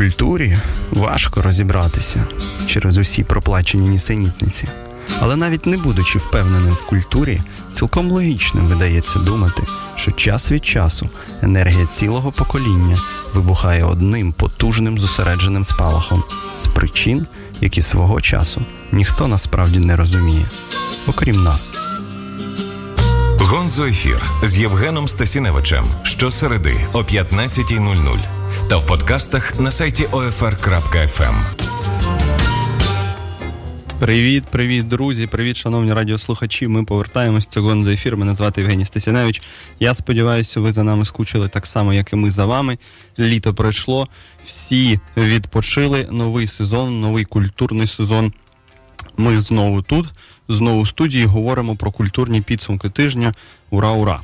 культурі важко розібратися через усі проплачені нісенітниці. Але навіть не будучи впевненим в культурі, цілком логічним видається думати, що час від часу енергія цілого покоління вибухає одним потужним зосередженим спалахом з причин, які свого часу ніхто насправді не розуміє, окрім нас. Гонзо ефір з Євгеном Стасіневичем щосереди о 15.00 та в подкастах на сайті OFR.FM. Привіт, привіт, друзі! Привіт, шановні радіослухачі. Ми повертаємось цього за ефір. Мене звати Євгеній Стасіневич. Я сподіваюся, ви за нами скучили так само, як і ми за вами. Літо пройшло, всі відпочили. Новий сезон, новий культурний сезон. Ми знову тут, знову в студії говоримо про культурні підсумки тижня. Ура, ура!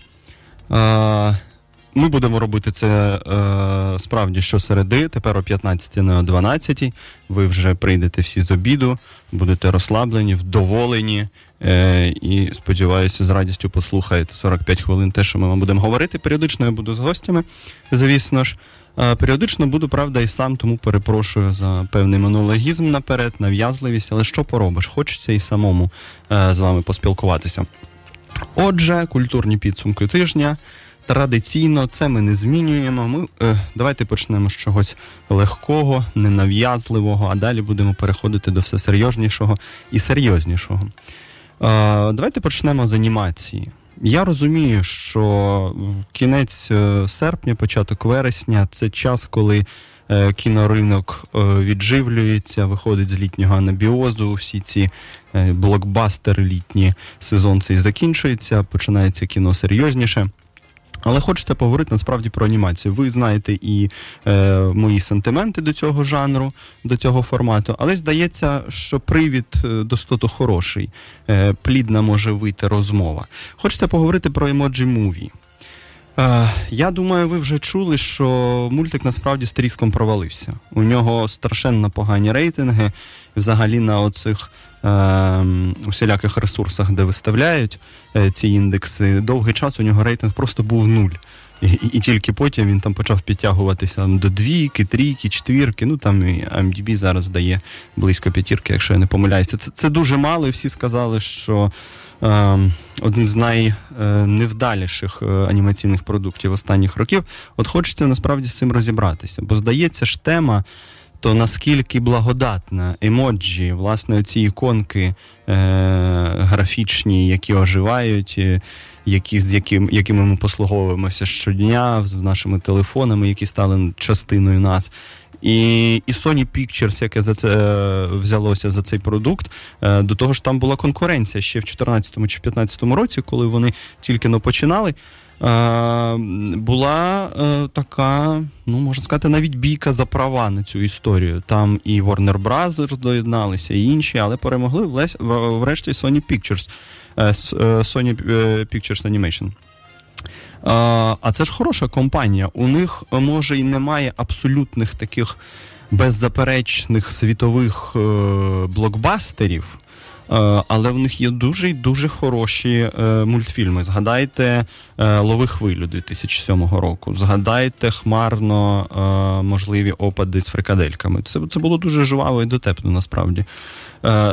Ми будемо робити це е, справді щосереди, тепер о 15 не о 12 Ви вже прийдете всі з обіду, будете розслаблені, вдоволені. Е, І сподіваюся, з радістю послухаєте 45 хвилин те, що ми вам будемо говорити. Періодично я буду з гостями, звісно ж. Е, періодично буду, правда, і сам, тому перепрошую за певний монологізм наперед, нав'язливість, але що поробиш? Хочеться і самому е, з вами поспілкуватися. Отже, культурні підсумки тижня. Традиційно це ми не змінюємо. Ми е, давайте почнемо з чогось легкого, ненав'язливого, а далі будемо переходити до все серйознішого і серйознішого. Е, давайте почнемо з анімації. Я розумію, що кінець е, серпня, початок вересня це час, коли е, кіноринок е, відживлюється, виходить з літнього анабіозу. Всі ці блокбастери літні сезон цей закінчується, починається кіно серйозніше. Але хочеться поговорити насправді про анімацію. Ви знаєте і е, мої сентименти до цього жанру, до цього формату. Але здається, що привід е, достото хороший, е, плідна може вийти розмова. Хочеться поговорити про емоджі муві. Е, я думаю, ви вже чули, що мультик насправді з тріском провалився. У нього страшенно погані рейтинги. Взагалі на оцих усіляких ресурсах, де виставляють е, ці індекси, довгий час у нього рейтинг просто був нуль. І, і, і тільки потім він там почав підтягуватися до двійки, трійки, четвірки. Ну там і MDB зараз дає близько п'ятірки, якщо я не помиляюся. Це це дуже мало, і всі сказали, що е, один з найневдаліших е, анімаційних продуктів останніх років. От хочеться насправді з цим розібратися, бо здається ж тема то наскільки благодатна емоджі, власне, ці іконки е, графічні, які оживають, е, які, з яким, якими ми послуговуємося щодня з нашими телефонами, які стали частиною нас. І і Sony Pictures, яке за це е, взялося за цей продукт, е, до того ж там була конкуренція ще в 2014 чи 2015 році, коли вони тільки но починали. Е, була е, така, ну можна сказати, навіть бійка за права на цю історію. Там і Warner Bros. доєдналися, і інші, але перемогли врешті Sony Pictures. Е, Sony Pictures Animation. А це ж хороша компанія. У них може і немає абсолютних таких беззаперечних світових блокбастерів. Е, але в них є дуже дуже хороші е, мультфільми. Згадайте е, Лови хвилю 2007 року. Згадайте хмарно можливі опади з фрикадельками. Це це було дуже жваво і дотепно насправді.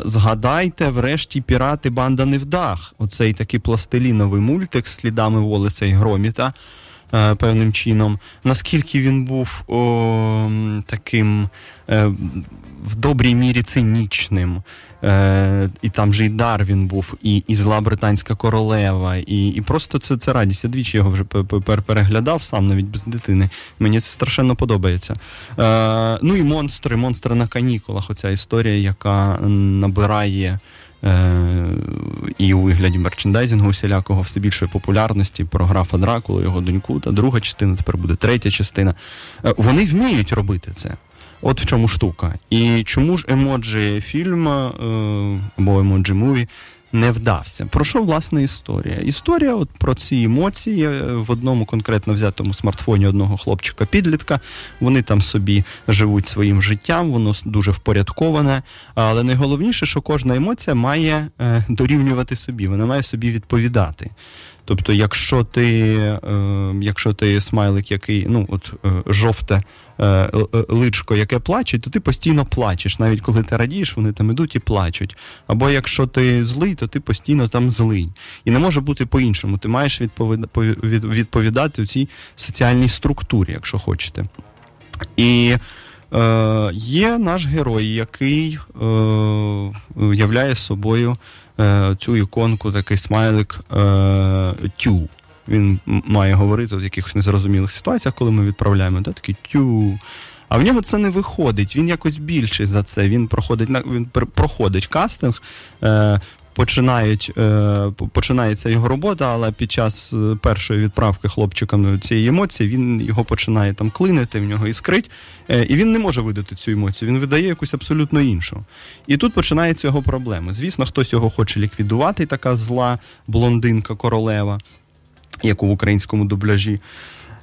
Згадайте, врешті, пірати банда невдах. Оцей такий пластиліновий мультик з слідами Волеса і Громіта. Певним чином, наскільки він був о, таким е, в добрій мірі цинічним, Е, І там же і Дарвін був, і і зла британська королева, і і просто це це радість. Я двічі його вже переглядав сам, навіть без дитини. Мені це страшенно подобається. Е, Ну і монстри, монстри на канікулах. Оця історія, яка набирає. Е, і у вигляді мерчендайзінгу усілякого все більшої популярності про графа Дракулу, його доньку. Та друга частина, тепер буде третя частина. Е, вони вміють робити це. От в чому штука. І чому ж емоджі фільм е, або Emoji Movie не вдався? Про що власне історія? Історія от про ці емоції в одному конкретно взятому смартфоні одного хлопчика-підлітка. Вони там собі живуть своїм життям, воно дуже впорядковане. Але найголовніше, що кожна емоція має е, дорівнювати собі, вона має собі відповідати. Тобто, якщо ти е, якщо ти смайлик, який ну от е, жовте е, е, личко, яке плаче, то ти постійно плачеш. Навіть коли ти радієш, вони там ідуть і плачуть. Або якщо ти злий, то ти постійно там злий. І не може бути по-іншому. Ти маєш відповідати у цій соціальній структурі, якщо хочете. І е, є наш герой, який е, являє собою цю іконку, такий смайлик е, тю. Він має говорити в якихось незрозумілих ситуаціях, коли ми відправляємо, да, такий тю. А в нього це не виходить. Він якось більший за це. Він проходить він проходить кастинг, е, починають, е, починається його робота, але під час е, першої відправки хлопчикам цієї емоції він його починає там клинити, в нього іскрить, е, і він не може видати цю емоцію. Він видає якусь абсолютно іншу. І тут починаються його проблеми. Звісно, хтось його хоче ліквідувати, така зла блондинка королева, яку в українському дубляжі.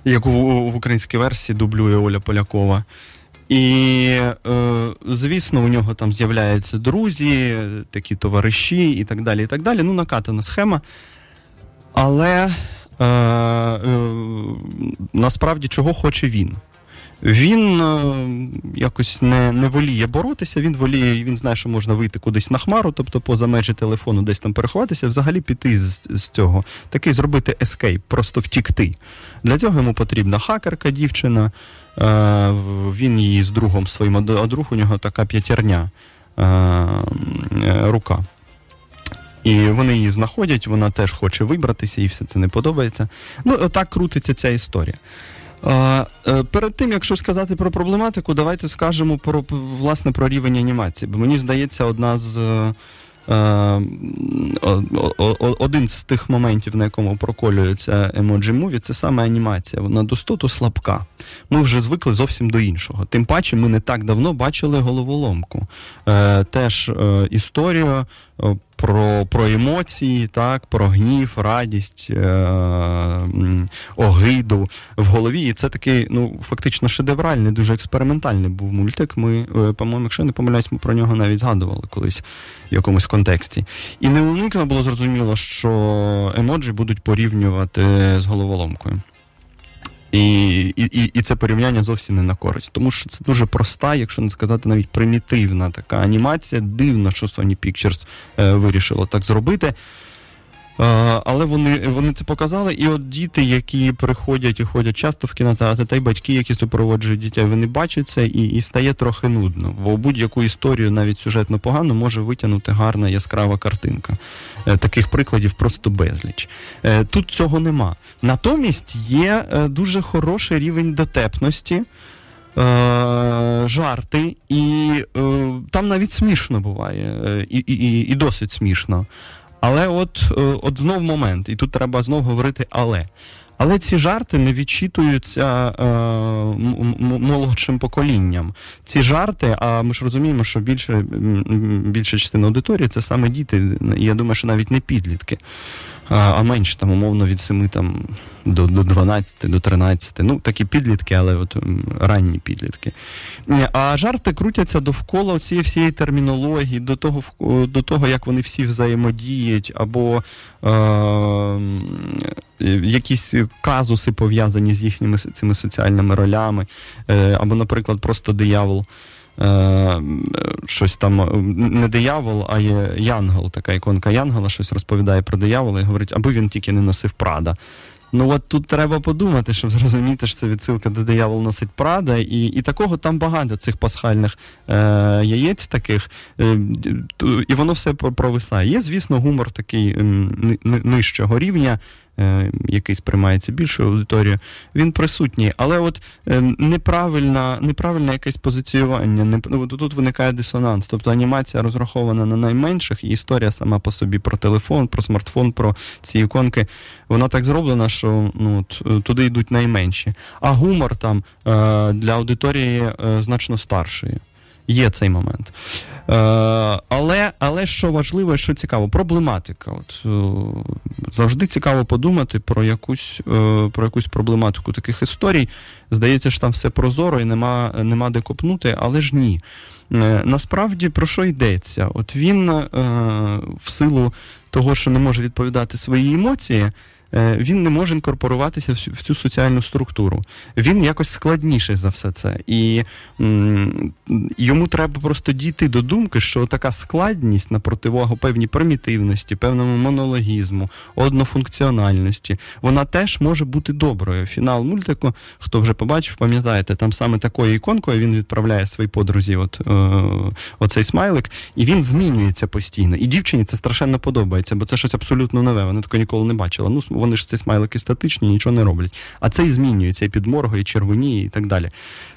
Яку в українській версії дублює Оля Полякова. І, е, звісно, у нього там з'являються друзі, такі товариші і так далі. і так далі. Ну, накатана схема. Але е, е, насправді чого хоче він? Він е, якось не не воліє боротися, він воліє, він знає, що можна вийти кудись на хмару, тобто поза межі телефону, десь там переховатися, взагалі піти з, з цього. Такий зробити ескейп, просто втікти. Для цього йому потрібна хакерка, дівчина. Е, він її з другом своїм, а друг у нього така п'ятірня е, рука. І вони її знаходять, вона теж хоче вибратися, їй все це не подобається. Ну, отак крутиться ця історія. Е, перед тим, якщо сказати про проблематику, давайте скажемо про власне про рівень анімації. Бо мені здається, одна з. Е, один з тих моментів, на якому проколюється емоджі муві, це саме анімація. Вона достоту слабка. Ми вже звикли зовсім до іншого. Тим паче, ми не так давно бачили головоломку. Е, теж історію про про емоції, так, про гнів, радість, е, огиду в голові. І це такий, ну, фактично шедевральний, дуже експериментальний був мультик. Ми, е, по-моєму, якщо не помиляюсь, ми про нього навіть згадували колись в якомусь контексті. І неуникно було зрозуміло, що емоджі будуть порівнювати з головоломкою. І і, і це порівняння зовсім не на користь. Тому що це дуже проста, якщо не сказати навіть примітивна така анімація. Дивно, що Sony Pictures е, вирішило так зробити. Але вони вони це показали. І от діти, які приходять і ходять часто в кінотеатр, та й батьки, які супроводжують дітей, вони бачать це і і стає трохи нудно. Бо будь-яку історію, навіть сюжетно погану, може витягнути гарна яскрава картинка. Е, таких прикладів просто безліч. Е, тут цього нема. Натомість є е, дуже хороший рівень дотепності. Жарти, і там навіть смішно буває, і і, і досить смішно. Але от е, от знов момент, і тут треба знов говорити але. Але ці жарти не відчитуються е, молодшим поколінням. Ці жарти, а ми ж розуміємо, що більше більша частина аудиторії це саме діти. Я думаю, що навіть не підлітки а менше там, умовно, від 7 там, до до 12, до 13. Ну, такі підлітки, але от ранні підлітки. А жарти крутяться довкола цієї всієї термінології, до того, до того, як вони всі взаємодіють, або е, якісь казуси пов'язані з їхніми цими соціальними ролями, е, або, наприклад, просто диявол. Е, щось там не диявол, а є Янгол, така іконка Янгола, щось розповідає про диявола і говорить, аби він тільки не носив Прада. Ну от тут треба подумати, щоб зрозуміти, що це відсилка до диявол носить Прада, і і такого там багато цих пасхальних е, яєць таких, е, і воно все провисає. Є, звісно, гумор такий е, нижчого рівня, Е, який сприймається більшою аудиторією, він присутній. Але от е, неправильна, неправильне якесь позиціювання, не, ну, тут виникає дисонанс. Тобто анімація розрахована на найменших, і історія сама по собі про телефон, про смартфон, про ці іконки, вона так зроблена, що ну, е, туди йдуть найменші. А гумор там для аудиторії значно старшої. Є цей момент. Е, Але але що важливо, що цікаво, проблематика. От, е, Завжди цікаво подумати про якусь е, про якусь проблематику таких історій. Здається, що там все прозоро і нема нема де копнути, але ж ні. Насправді про що йдеться? От він в силу того, що не може відповідати свої емоції. Е, він не може інкорпоруватися в цю соціальну структуру. Він якось складніший за все це. І м, йому треба просто дійти до думки, що така складність на противагу певній примітивності, певному монологізму, однофункціональності, вона теж може бути доброю. Фінал мультику, хто вже побачив, пам'ятаєте, там саме такою іконкою він відправляє своїй подрузі от, е, оцей смайлик, і він змінюється постійно. І дівчині це страшенно подобається, бо це щось абсолютно нове. Вона такого ніколи не бачила. Ну, вони ж ці смайлики статичні, нічого не роблять. А це і змінюється, і підморгує, і червоніє, і так далі.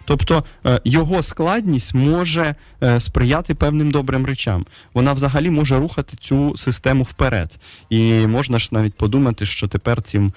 Тобто е, його складність може е, сприяти певним добрим речам. Вона взагалі може рухати цю систему вперед. І можна ж навіть подумати, що тепер цим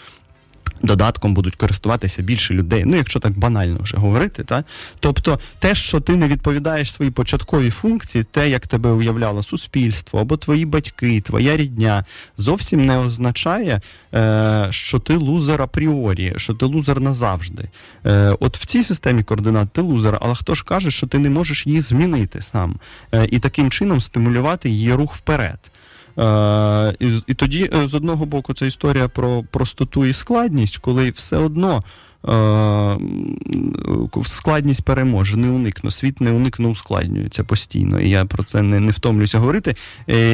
Додатком будуть користуватися більше людей, ну якщо так банально вже говорити, та тобто те, що ти не відповідаєш своїй початковій функції, те, як тебе уявляло суспільство або твої батьки, твоя рідня, зовсім не означає, е, що ти лузер апріорі, що ти лузер назавжди. Е, От в цій системі координат ти лузер, але хто ж каже, що ти не можеш її змінити сам е, і таким чином стимулювати її рух вперед. Е, і і тоді, е, з одного боку, це історія про простоту і складність, коли все одно е, складність переможе, не уникну. Світ не уникну ускладнюється постійно. І я про це не не втомлюся говорити.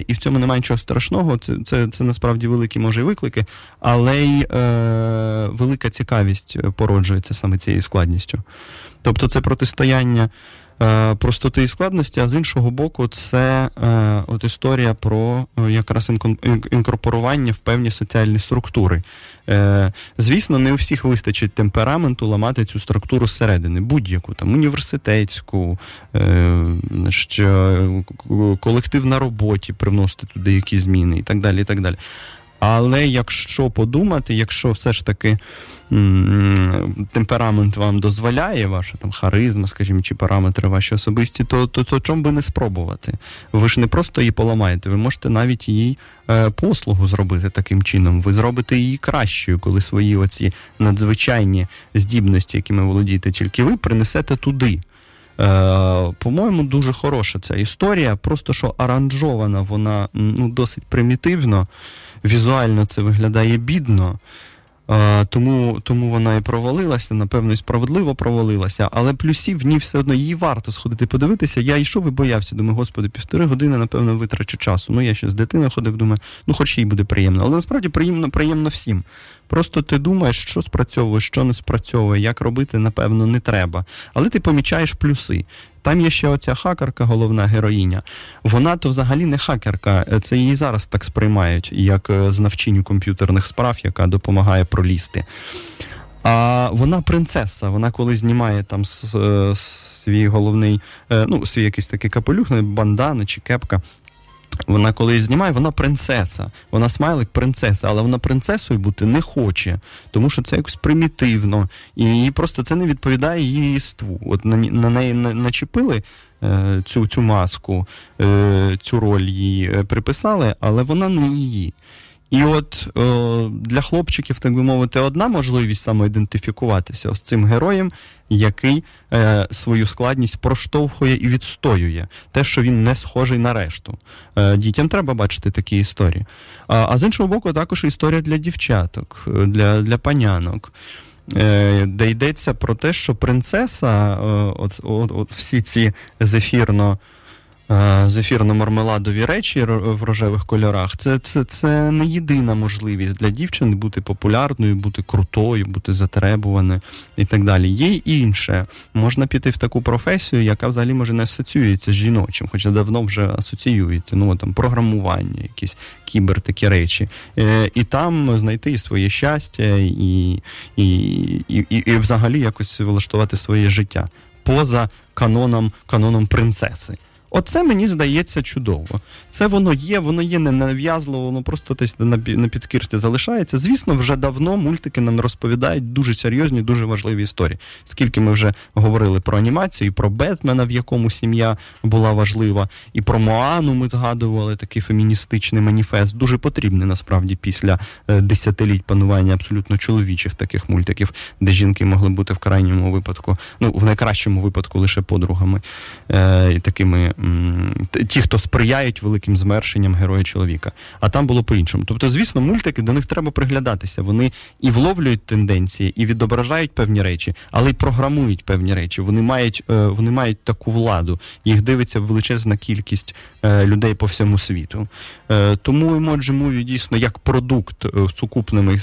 І в цьому немає нічого страшного. Це це, це насправді великі може виклики, але й е, велика цікавість породжується саме цією складністю. Тобто це протистояння. Е, простоти і складності, а з іншого боку, це е, от історія про е, якраз інкорпорування в певні соціальні структури. Звісно, не у всіх вистачить темпераменту ламати цю структуру зсередини, будь-яку там університетську, колектив на роботі привносити туди якісь зміни і так далі. і так далі. Але якщо подумати, якщо все ж таки темперамент вам дозволяє, ваша там харизма, скажімо, чи параметри ваші особисті, то то, то чому би не спробувати? Ви ж не просто її поламаєте, ви можете навіть їй е, послугу зробити таким чином. Ви зробите її кращою, коли свої оці надзвичайні здібності, якими володієте тільки ви, принесете туди. Е, По-моєму, дуже хороша ця історія, просто що аранжована вона ну, досить примітивно візуально це виглядає бідно. Тому тому вона і провалилася, напевно, і справедливо провалилася, але плюсів в ній все одно її варто сходити подивитися. Я йшов і боявся. Думаю, господи, півтори години, напевно, витрачу часу. Ну, я ще з дитиною ходив, думаю, ну хоч їй буде приємно. Але насправді приємно приємно всім. Просто ти думаєш, що спрацьовує, що не спрацьовує, як робити, напевно, не треба. Але ти помічаєш плюси. Там є ще оця хакерка, головна героїня. Вона то взагалі не хакерка, це її зараз так сприймають, як е, знавчиню комп'ютерних справ, яка допомагає пролізти. А вона принцеса. Вона коли знімає там е, свій головний, е, ну, свій якийсь такий капелюх, бандана чи кепка. Вона коли знімає, вона принцеса. Вона смайлик принцеса, але вона принцесою бути не хоче, тому що це якось примітивно. І просто це не відповідає її єству. От на на неї начепили е, цю цю маску, е, цю роль їй е, приписали, але вона не її. І от о, для хлопчиків, так би мовити, одна можливість самоідентифікуватися з цим героєм, який е, свою складність проштовхує і відстоює те, що він не схожий на решту. Е, Дітям треба бачити такі історії. А, а з іншого боку, також історія для дівчаток, для, для панянок. Е, де йдеться про те, що принцеса, е, от, от, от всі ці зефірно Е, зефірно-мармеладові речі в рожевих кольорах, це це, це не єдина можливість для дівчини бути популярною, бути крутою, бути затребуваною і так далі. Є й інше. Можна піти в таку професію, яка взагалі може не асоціюється з жіночим, хоча давно вже асоціюється. Ну там програмування, якісь кібер такі речі. Е, І там знайти своє щастя, і, і, і, і взагалі якось влаштувати своє життя поза каноном, каноном принцеси. Оце мені здається чудово. Це воно є, воно є не нав'язливо, воно просто десь на підкірсті залишається. Звісно, вже давно мультики нам розповідають дуже серйозні, дуже важливі історії. Скільки ми вже говорили про анімацію, і про Бетмена, в якому сім'я була важлива, і про Моану ми згадували такий феміністичний маніфест. Дуже потрібний насправді після е, десятиліть панування абсолютно чоловічих таких мультиків, де жінки могли бути в крайньому випадку, ну в найкращому випадку лише подругами е, такими ті, хто сприяють великим змершенням героя чоловіка. А там було по-іншому. Тобто, звісно, мультики до них треба приглядатися. Вони і вловлюють тенденції, і відображають певні речі, але й програмують певні речі. Вони мають е, вони мають таку владу. Їх дивиться величезна кількість е, людей по всьому світу. Тому Emoji Movie дійсно як продукт сукупними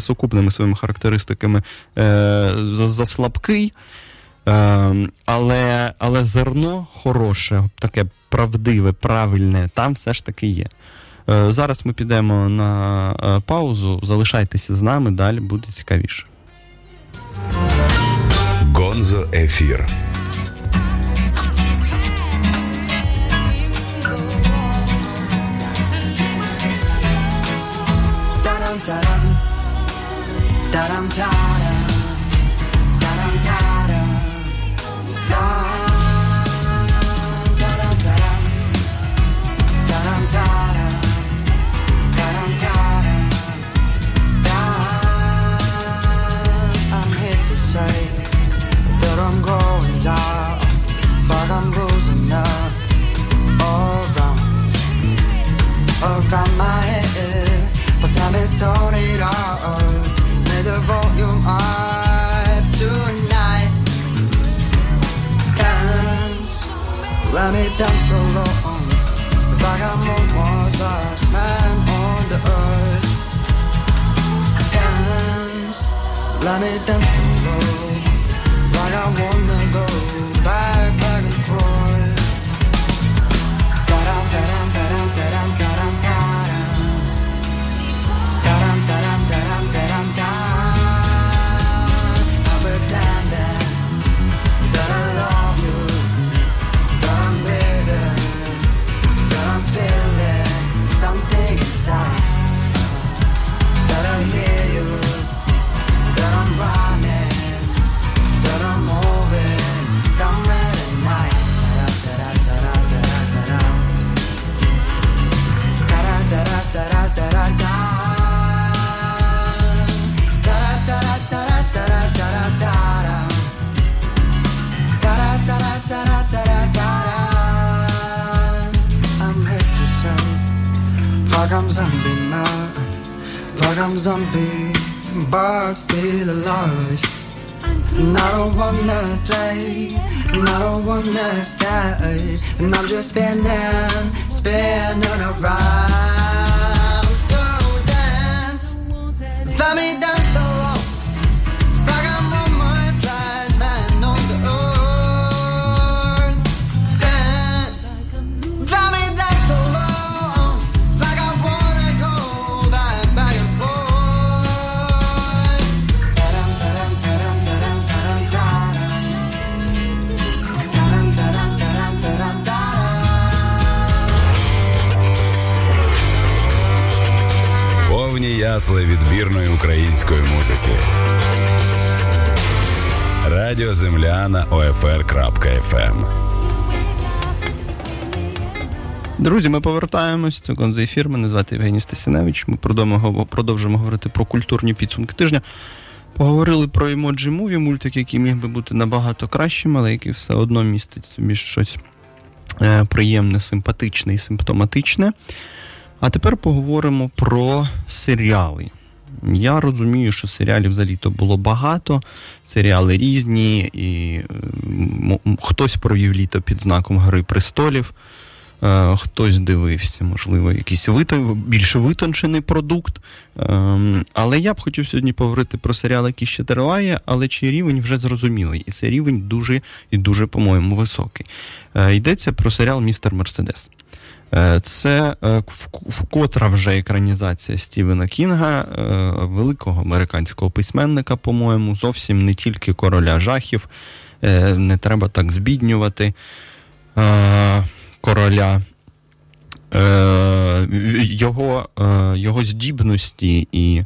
сукупними своїми характеристиками заслабкий. Е, але але зерно хороше, таке правдиве, правильне, там все ж таки є. Е, зараз ми підемо на е, паузу. Залишайтеся з нами, далі буде цікавіше. Гонзо ефір. I'm losing her around, around my head. But then it's on it all. May the volume up tonight. Let me dance I'm on Mars, man on the earth. Dance, let me dance alone. Like I wanna go. Zombie But still alive and I don't wanna play, and I don't wanna stay, and I'm just spinning, spinning around. Повні відбірної української музики. Радіо Земля на OFR.FM. Друзі, ми повертаємось. Це Гонзо ефір. Мене звати Євгеній Стасіневич. Ми продовжимо говорити про культурні підсумки тижня. Поговорили про емоджі муві, мультик, який міг би бути набагато кращим, але який все одно містить собі щось е, приємне, симпатичне і симптоматичне. А тепер поговоримо про серіали. Я розумію, що серіалів взагалі-то було багато, серіали різні, і хтось провів літо під знаком Гри престолів, е, хтось дивився, можливо, якийсь витон, більш витончений продукт. Е, але я б хотів сьогодні поговорити про серіал, який ще триває, але чий рівень вже зрозумілий. І цей рівень дуже і дуже, по-моєму, високий. Е, йдеться про серіал Містер Мерседес. Е, Це е, вкотра вже екранізація Стівена Кінга, е, великого американського письменника, по-моєму, зовсім не тільки короля жахів. Не треба так збіднювати короля. Е, Його, е, його здібності і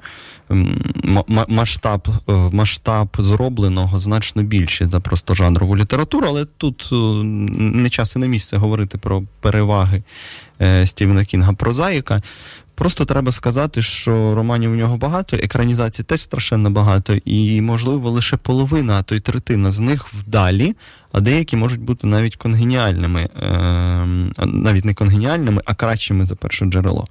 масштаб, е, масштаб зробленого значно більше за просто жанрову літературу, але тут не час і не місце говорити про переваги Стівена Кінга прозаїка. Просто треба сказати, що романів у нього багато, екранізацій теж страшенно багато, і, можливо, лише половина, а то й третина з них вдалі, а деякі можуть бути навіть конгеніальними, е, навіть не конгеніальними, а кращими за перше джерело.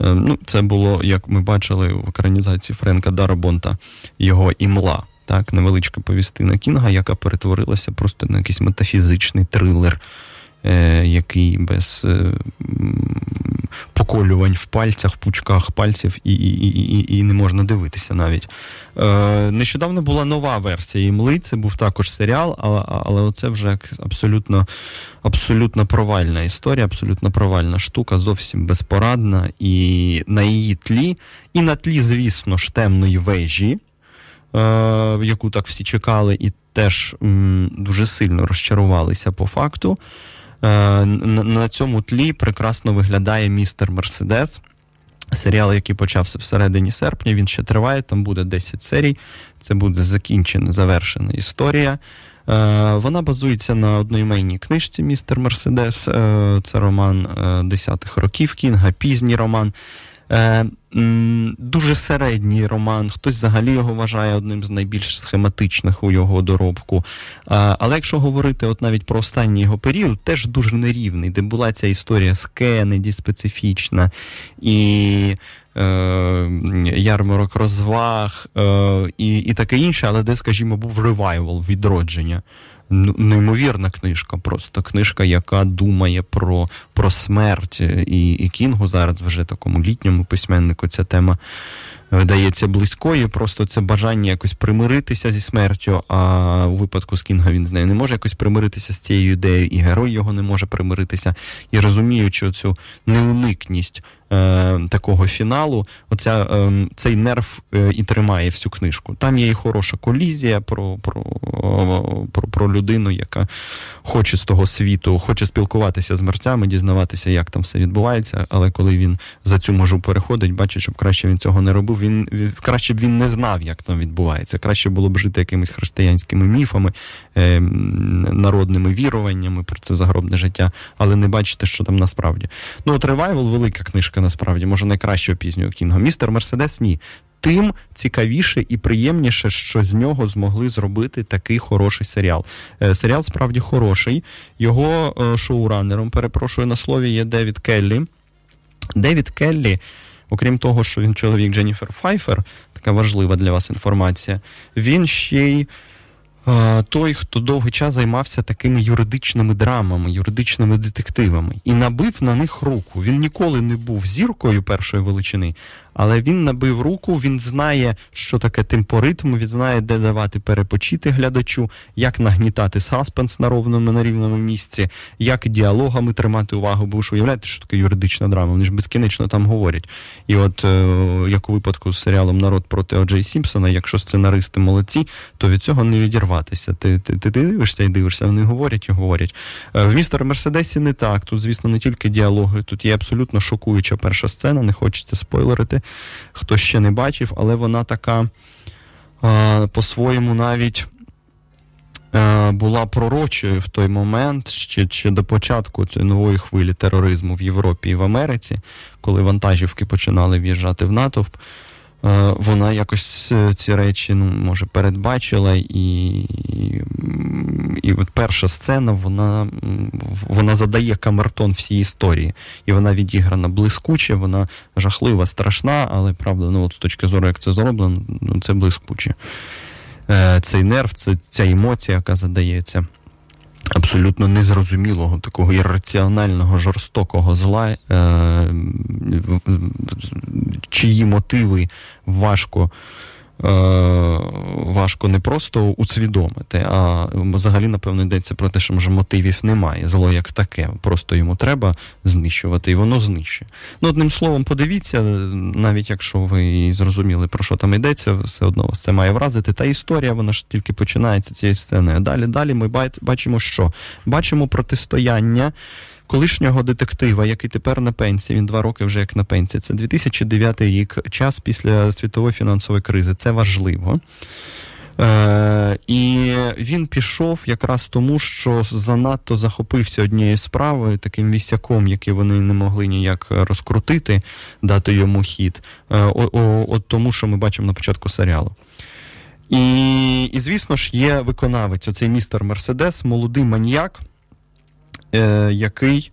Е, ну, Це було, як ми бачили в екранізації Френка Дарабонта, його імла. Так, невеличка повістина Кінга, яка перетворилася просто на якийсь метафізичний трилер, який без е, поколювань в пальцях, в пучках пальців, і і, і, і не можна дивитися навіть. Е, Нещодавно була нова версія імли, це був також серіал, але але це вже абсолютно абсолютно провальна історія, абсолютно провальна штука, зовсім безпорадна. І на її тлі, і на тлі, звісно ж, темної вежі. Е, яку так всі чекали, і теж дуже сильно розчарувалися по факту. Е, на цьому тлі прекрасно виглядає містер Мерседес. Серіал, який почався всередині серпня, він ще триває, там буде 10 серій. Це буде закінчена, завершена історія. Е, вона базується на одноіменній книжці Містер Мерседес. Це роман 10-х років Кінга, пізній роман. Е, Дуже середній роман, хтось взагалі його вважає одним з найбільш схематичних у його доробку. Е, але якщо говорити от навіть про останній його період, теж дуже нерівний, де була ця історія з Кеннеді специфічна і ярмарок розваг е, і і таке інше, але де, скажімо, був Revival, відродження. Неймовірна книжка, просто книжка, яка думає про про смерть. І і Кінгу зараз вже такому літньому письменнику ця тема видається близькою. Просто це бажання якось примиритися зі смертю. А у випадку з Кінга він з нею не може якось примиритися з цією ідеєю, і герой його не може примиритися. І розуміючи цю неуникність е, такого фіналу, оця, е, цей нерв е, і тримає всю книжку. Там є і хороша колізія про, про, про, про людину, яка хоче з того світу, хоче спілкуватися з мерцями, дізнаватися, як там все відбувається. Але коли він за цю межу переходить, бачить, щоб краще він цього не робив. Він краще б він не знав, як там відбувається. Краще було б жити якимись християнськими міфами, е, народними віруваннями про це загробне життя, але не бачити, що там насправді. Ну, от Revival велика книжка насправді, може найкращого пізнього кінга. Містер Мерседес ні. Тим цікавіше і приємніше, що з нього змогли зробити такий хороший серіал. Е, серіал справді хороший. Його е, шоуранером, перепрошую на слові, є Девід Келлі. Девід Келлі, окрім того, що він чоловік Дженніфер Файфер, така важлива для вас інформація, він ще й той, хто довгий час займався такими юридичними драмами, юридичними детективами, і набив на них руку. Він ніколи не був зіркою першої величини, але він набив руку, він знає, що таке темпоритм, він знає, де давати перепочити глядачу, як нагнітати саспенс на ровному на рівному місці, як діалогами тримати увагу. Бо ви ж уявляєте, що таке юридична драма. Вони ж безкінечно там говорять. І от е, як у випадку з серіалом Народ проти Оджей Сімпсона, якщо сценаристи молодці, то від цього не відірватися. Ти ти, ти дивишся і дивишся, вони говорять і говорять. Е, в містер Мерседесі не так. Тут, звісно, не тільки діалоги, тут є абсолютно шокуюча перша сцена, не хочеться спойлерити хто ще не бачив, але вона така по-своєму навіть була пророчою в той момент, ще, ще до початку цієї нової хвилі тероризму в Європі і в Америці, коли вантажівки починали в'їжджати в натовп. Е, вона якось е, ці речі ну, може передбачила, і і от перша сцена вона вона задає камертон всій історії. І вона відіграна блискуче, вона жахлива, страшна, але правда, ну от з точки зору, як це зроблено, ну це блискуче. Е, цей нерв, це ця емоція, яка задається абсолютно незрозумілого, такого ірраціонального, жорстокого зла, е, чиї мотиви важко важко не просто усвідомити, а взагалі, напевно, йдеться про те, що може мотивів немає. Зло як таке. Просто йому треба знищувати, і воно знищує. Ну, одним словом, подивіться, навіть якщо ви зрозуміли, про що там йдеться, все одно вас це має вразити. Та історія, вона ж тільки починається цією сценою. Далі, далі ми бачимо, що бачимо протистояння колишнього детектива, який тепер на пенсії, він два роки вже як на пенсії. Це 2009 рік, час після світової фінансової кризи. Це важливо. Е, І він пішов якраз тому, що занадто захопився однією справою, таким вісяком, який вони не могли ніяк розкрутити, дати йому хід. Е, От тому, що ми бачимо на початку серіалу. І, і звісно ж, є виконавець, оцей містер Мерседес, молодий маньяк, який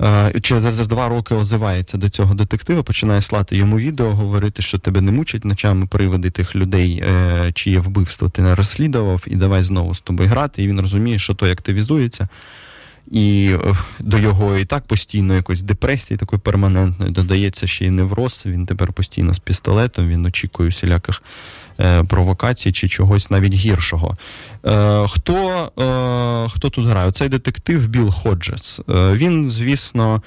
е, через два роки озивається до цього детектива, починає слати йому відео, говорити, що тебе не мучать ночами приводи тих людей, е, чиє вбивство ти не розслідував, і давай знову з тобою грати. І він розуміє, що той активізується. І е, до його і так постійно якоїсь депресії, такої перманентної, додається ще й невроз. Він тепер постійно з пістолетом, він очікує усіляких е, провокацій чи чогось навіть гіршого. Е, Хто е, хто тут грає? Цей детектив Білл Ходжес. Е, він, звісно.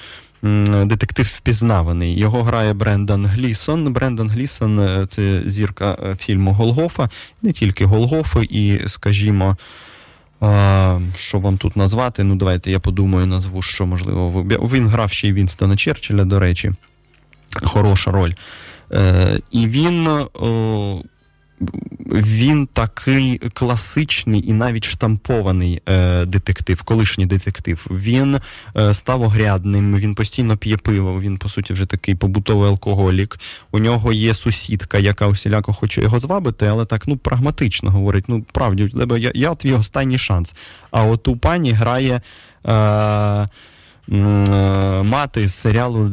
Детектив впізнаваний. Його грає Брендан Глісон. Брендан Глісон е, це зірка е, фільму Голгофа, не тільки Голгофи, і, скажімо, Що вам тут назвати? Ну, давайте я подумаю, назву, що можливо. Він грав ще й Вінстона Черчилля, до речі. Хороша роль. Е, І він. Він такий класичний і навіть штампований е, детектив, колишній детектив. Він е, став огрядним, він постійно п'є пиво. Він, по суті, вже такий побутовий алкоголік. У нього є сусідка, яка усіляко хоче його звабити, але так ну прагматично говорить. Ну, правді, я я твій останній шанс. А от у пані грає. Е, е Мати з серіалу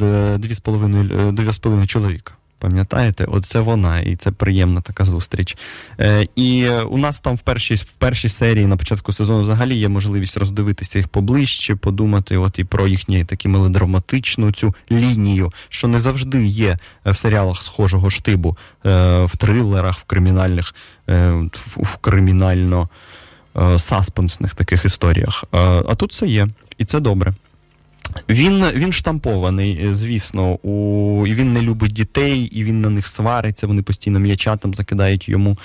з половиною дві з половиною чоловіка. Пам'ятаєте, оце вона, і це приємна така зустріч. Е, І у нас там в першій в першій серії на початку сезону взагалі є можливість роздивитися їх поближче, подумати от і про їхню таку мелодраматичну цю лінію, що не завжди є в серіалах схожого штибу, е, в трилерах, в кримінальних, е, в, в кримінально е, таких історіях. Е, а тут це є, і це добре. Він він штампований, е, звісно, у і він не любить дітей, і він на них свариться. Вони постійно м'ячатам закидають йому е,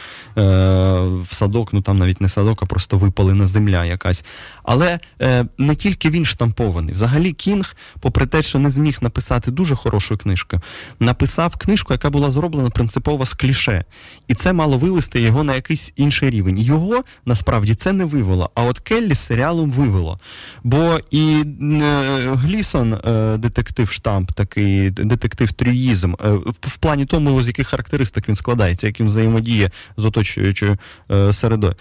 в садок. Ну там навіть не садок, а просто випалена земля якась. Але е, не тільки він штампований. Взагалі, Кінг, попри те, що не зміг написати дуже хорошу книжку, написав книжку, яка була зроблена принципово з кліше. І це мало вивести його на якийсь інший рівень. Його насправді це не вивело. А от Келлі з серіалом вивело. Бо і. Е, Глісон, е, детектив штамп, такий детектив трюїзм, е, в плані тому, з яких характеристик він складається, як він взаємодіє з оточуючою е, середою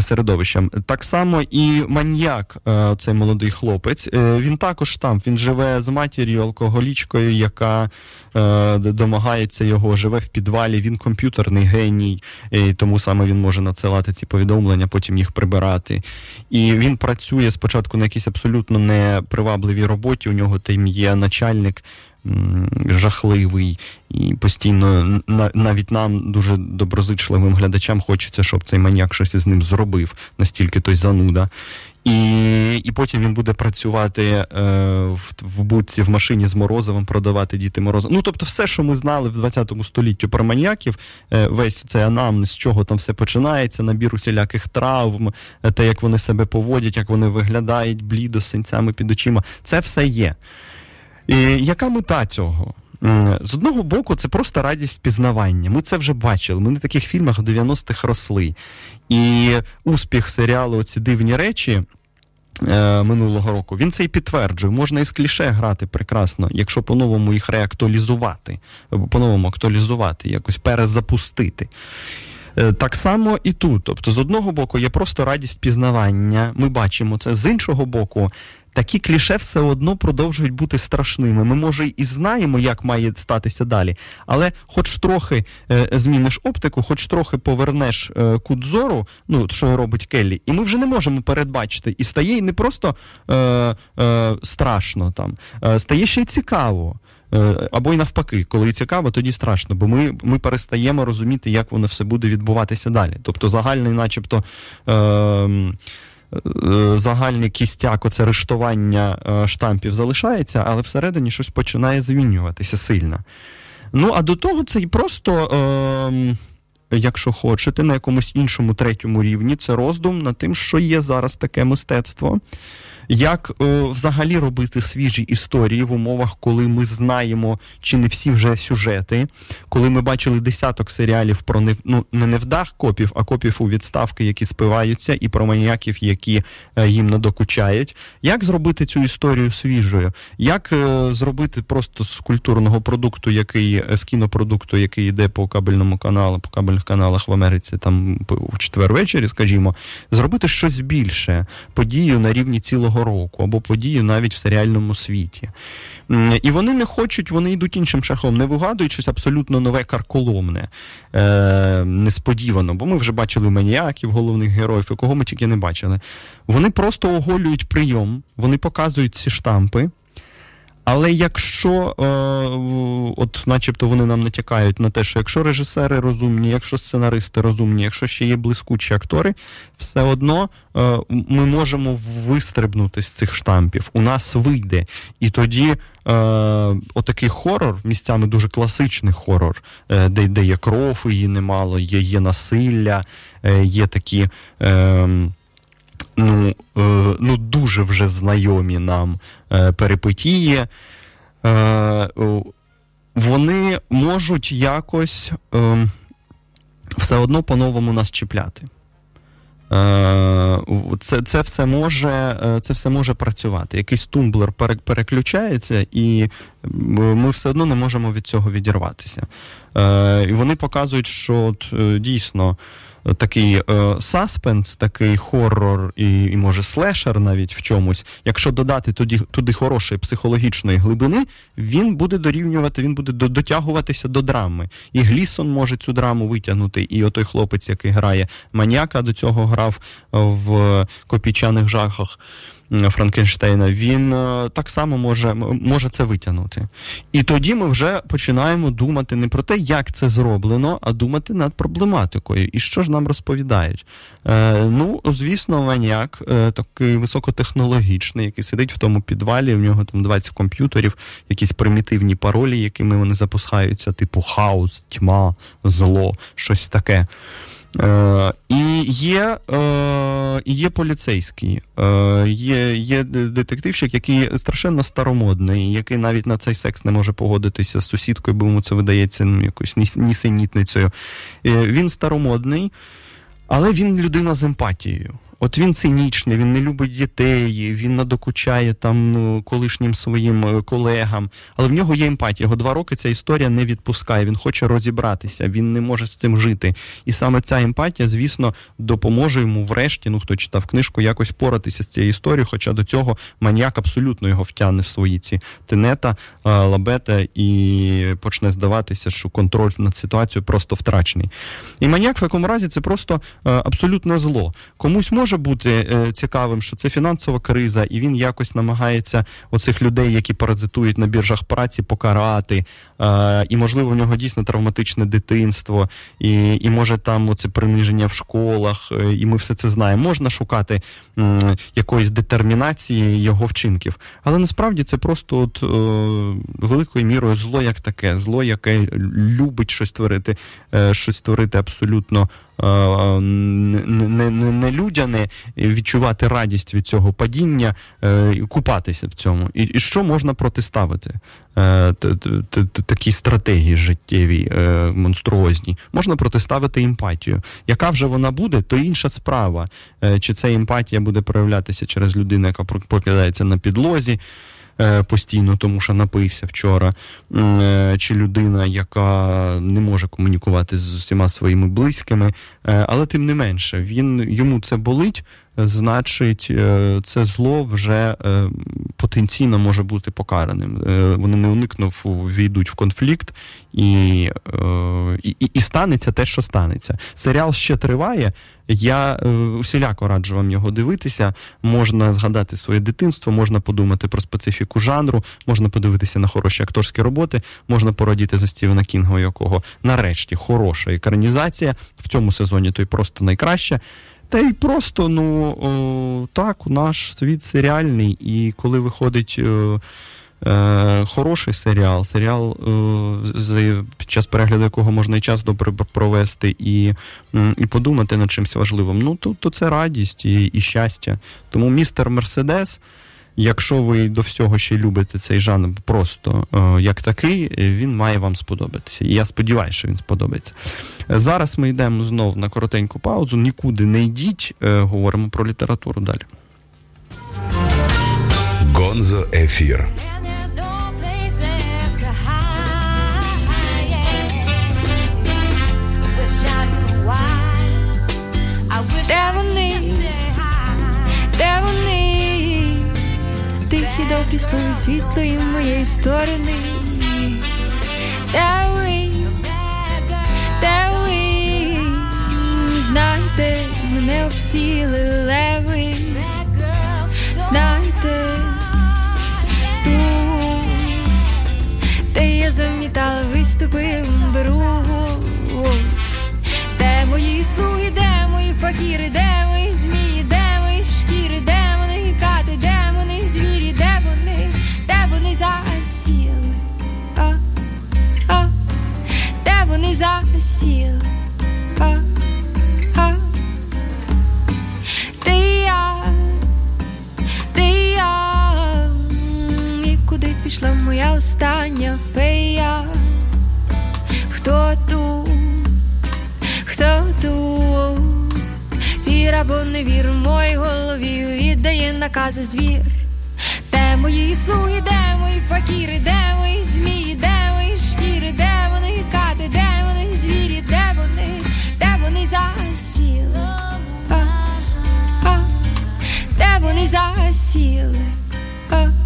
середовищем. Так само і маньяк, е, цей молодий хлопець, е, він також там. Він живе з матір'ю, алкоголічкою, яка е, домагається його, живе в підвалі. Він комп'ютерний геній, і тому саме він може надсилати ці повідомлення, потім їх прибирати. І він працює спочатку на якійсь абсолютно непривабливій роботі. У нього там є начальник жахливий, і постійно навіть нам, дуже доброзичливим глядачам, хочеться, щоб цей маніяк щось із ним зробив, настільки той зануда. І і потім він буде працювати е, в в будці в машині з Морозовим, продавати діти Морозова. Ну, тобто, все, що ми знали в 20 столітті про маніяків, е, весь цей анамнез, з чого там все починається, набір усіляких травм, е, те, як вони себе поводять, як вони виглядають, блідо з синцями під очима, це все є. І Яка мета цього? З одного боку, це просто радість пізнавання. Ми це вже бачили. Ми на таких фільмах в 90-х росли. І успіх серіалу Ці дивні речі. Е, минулого року він це і підтверджує. Можна із кліше грати прекрасно, якщо по-новому їх реактуалізувати, по-новому актуалізувати, якось перезапустити. Е, так само і тут. Тобто, з одного боку, є просто радість пізнавання. Ми бачимо це, з іншого боку, такі кліше все одно продовжують бути страшними. Ми, може, і знаємо, як має статися далі, але хоч трохи е, зміниш оптику, хоч трохи повернеш е, кут зору, ну що робить Келлі, і ми вже не можемо передбачити. І стає не просто е, е, страшно там, стає ще й цікаво. Е, або й навпаки, коли цікаво, тоді страшно, бо ми ми перестаємо розуміти, як воно все буде відбуватися далі. Тобто загальний, начебто. Е, Е, загальний кістяк, оце рештування е, штампів залишається, але всередині щось починає змінюватися сильно. Ну, а до того це і просто, е, якщо хочете, на якомусь іншому третьому рівні це роздум над тим, що є зараз таке мистецтво. Як е, взагалі робити свіжі історії в умовах, коли ми знаємо чи не всі вже сюжети, коли ми бачили десяток серіалів про не, ну, не невдах копів, а копів у відставки, які спиваються, і про маніяків, які е, їм надокучають. Як зробити цю історію свіжою? Як е, зробити просто з культурного продукту, який е, з кінопродукту, який йде по кабельному каналу, по кабельних каналах в Америці, там в четвер вечері, скажімо, зробити щось більше, подію на рівні цілого року, або подію навіть в серіальному світі. І вони не хочуть, вони йдуть іншим шляхом, не вигадують щось абсолютно нове карколомне, е, несподівано, бо ми вже бачили маніяків, головних героїв, і кого ми тільки не бачили. Вони просто оголюють прийом, вони показують ці штампи. Але якщо, е, от начебто вони нам натякають на те, що якщо режисери розумні, якщо сценаристи розумні, якщо ще є блискучі актори, все одно е, ми можемо вистрибнути з цих штампів. У нас вийде. І тоді е, отакий хорор, місцями дуже класичний хорор, е, де де є кров, її немало, є є насилля, е, є такі. Е, ну, е, ну дуже вже знайомі нам е, перипетії, е, вони можуть якось е, все одно по-новому нас чіпляти. Це це, все може це все може працювати. Якийсь тумблер переключається, і ми все одно не можемо від цього відірватися. І вони показують, що от, дійсно такий е, саспенс, такий хоррор і, і може слешер навіть в чомусь. Якщо додати туди, туди хорошої психологічної глибини, він буде дорівнювати, він буде дотягуватися до драми. І Глісон може цю драму витягнути. І отой хлопець, який грає маніяка, до цього грав в копійчаних жахах. Франкенштейна, він е, так само може може це витягнути. І тоді ми вже починаємо думати не про те, як це зроблено, а думати над проблематикою. І що ж нам розповідають? Е, Ну, звісно, маніяк е, такий високотехнологічний, який сидить в тому підвалі, в нього там 20 комп'ютерів, якісь примітивні паролі, якими вони запускаються, типу хаос, тьма, зло, щось таке. Е, І є е, є поліцейський, е, є є детективщик, який страшенно старомодний, який навіть на цей секс не може погодитися з сусідкою, бо йому це видається ну, якоюсь нісенітницею. Е, Він старомодний, але він людина з емпатією. От він цинічний, він не любить дітей, він надокучає там ну, колишнім своїм е, колегам. Але в нього є емпатія. Його два роки ця історія не відпускає. Він хоче розібратися, він не може з цим жити. І саме ця емпатія, звісно, допоможе йому, врешті, ну хто читав книжку, якось поратися з цією історією. Хоча до цього маніяк абсолютно його втягне в свої ці тенета, лабета і почне здаватися, що контроль над ситуацією просто втрачений. І маніяк в такому разі це просто е, абсолютне зло. Комусь може може бути е, цікавим, що це фінансова криза, і він якось намагається оцих людей, які паразитують на біржах праці, покарати. Е, і, можливо, в нього дійсно травматичне дитинство, і і може там оце приниження в школах, е, і ми все це знаємо. Можна шукати якоїсь детермінації його вчинків. Але насправді це просто от, великою мірою зло як таке, зло, яке любить щось творити, щось творити абсолютно не, не, не людяне, відчувати радість від цього падіння е, купатися в цьому. І, що можна протиставити? Е, такі стратегії життєві, е, монструозні, можна протиставити емпатію. Яка вже вона буде, то інша справа. Чи ця емпатія буде проявлятися через людину, яка прокидається на підлозі? Е, постійно, тому що напився вчора, е, чи людина, яка не може комунікувати з усіма своїми близькими, е, але тим не менше, він йому це болить значить, е, це зло вже е, потенційно може бути покараним. Е, вони не уникнув, війдуть в конфлікт, і, і, і станеться те, що станеться. Серіал ще триває. Я усіляко раджу вам його дивитися. Можна згадати своє дитинство, можна подумати про специфіку жанру, можна подивитися на хороші акторські роботи, можна порадіти за Стівена Кінга, якого нарешті хороша екранізація в цьому сезоні, то й просто найкраще. Та й просто, ну о, так, наш світ серіальний, і коли виходить о, Е, Хороший серіал, серіал, е, під час перегляду якого можна і час добре провести, і і подумати над чимось важливим. Ну, то, то це радість і, і щастя. Тому містер Мерседес. Якщо ви до всього ще любите цей жанр просто е, як такий, він має вам сподобатися. І я сподіваюся, що він сподобається. Зараз ми йдемо знову на коротеньку паузу. Нікуди не йдіть, е, говоримо про літературу далі. Гонзо ефір. Тихі добрі слуги світлої моєї сторони. Де ви? Де ви? Знайте, мене обсіли леви. Знайте тут, де я замітала виступи беругу. Де мої слуги, де мої факіри, де мої вони засіли, ти я, ти я, і пішла моя остання фея, хто тут? Хто тут? Вір або не вір в моїй голові віддає накази звір. Де мої слуги, де мої факіри, де мої змії, де мої шкіри, де вони засіли, а, а, де вони засіли, а.